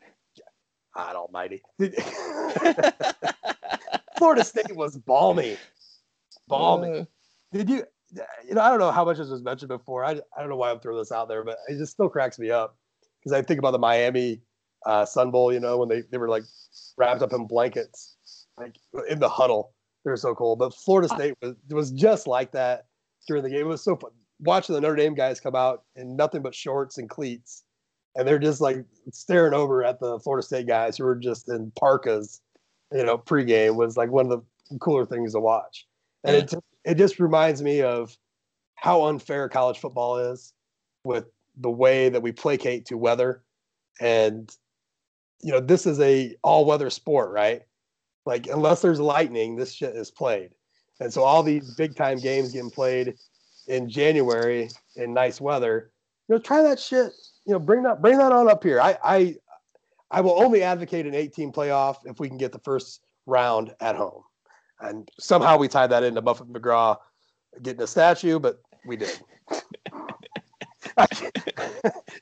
God Almighty. Florida State was balmy, balmy. Uh, Did you? You know, I don't know how much this was mentioned before. I, I don't know why I'm throwing this out there, but it just still cracks me up because I think about the Miami uh, Sun Bowl. You know, when they, they were like wrapped up in blankets, like in the huddle. They were so cool. But Florida State was was just like that during the game. It was so fun watching the Notre Dame guys come out in nothing but shorts and cleats, and they're just like staring over at the Florida State guys who were just in parkas. You know, pregame was like one of the cooler things to watch, and it it just reminds me of how unfair college football is with the way that we placate to weather, and you know this is a all weather sport, right? Like unless there's lightning, this shit is played. And so all these big time games getting played in January in nice weather, you know, try that shit. You know, bring that bring that on up here. I I I will only advocate an 18 playoff if we can get the first round at home. And somehow we tied that into Muffet McGraw getting a statue, but we did.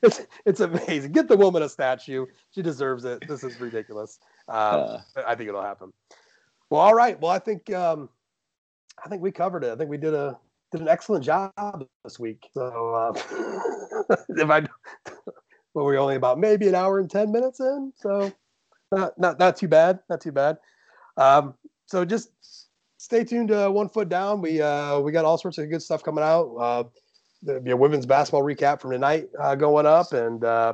it's, it's amazing. Get the woman a statue. She deserves it. This is ridiculous. Um, uh, I think it'll happen. Well, all right. Well, I think um, I think we covered it. I think we did a did an excellent job this week. So uh, if I, well, we're only about maybe an hour and ten minutes in, so not not not too bad. Not too bad. Um, so just stay tuned to One Foot Down. We uh, we got all sorts of good stuff coming out. Uh, there'll be a women's basketball recap from tonight uh, going up, and uh,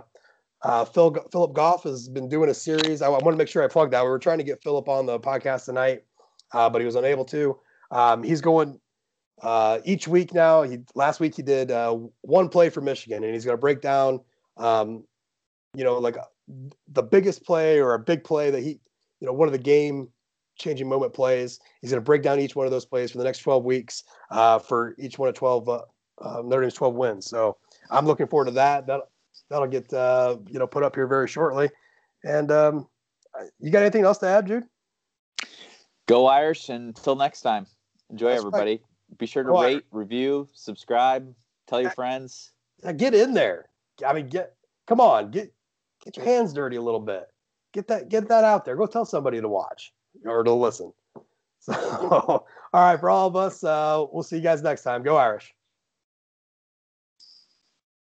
uh, Phil Philip Goff has been doing a series. I, I want to make sure I plug that. We were trying to get Philip on the podcast tonight, uh, but he was unable to. Um, he's going uh, each week now. He last week he did uh, one play for Michigan, and he's going to break down, um, you know, like the biggest play or a big play that he, you know, one of the game changing moment plays. He's going to break down each one of those plays for the next 12 weeks uh, for each one of 12 uh, uh, Notre Dame's 12 wins. So I'm looking forward to that. That that'll get uh, you know put up here very shortly. And um, you got anything else to add, Jude? Go Irish! Until next time, enjoy That's everybody. Right. Be sure to Go rate, Irish. review, subscribe, tell your friends. Get in there. I mean, get come on, get get your hands dirty a little bit. Get that get that out there. Go tell somebody to watch or to listen. So, all right, for all of us, uh, we'll see you guys next time. Go Irish.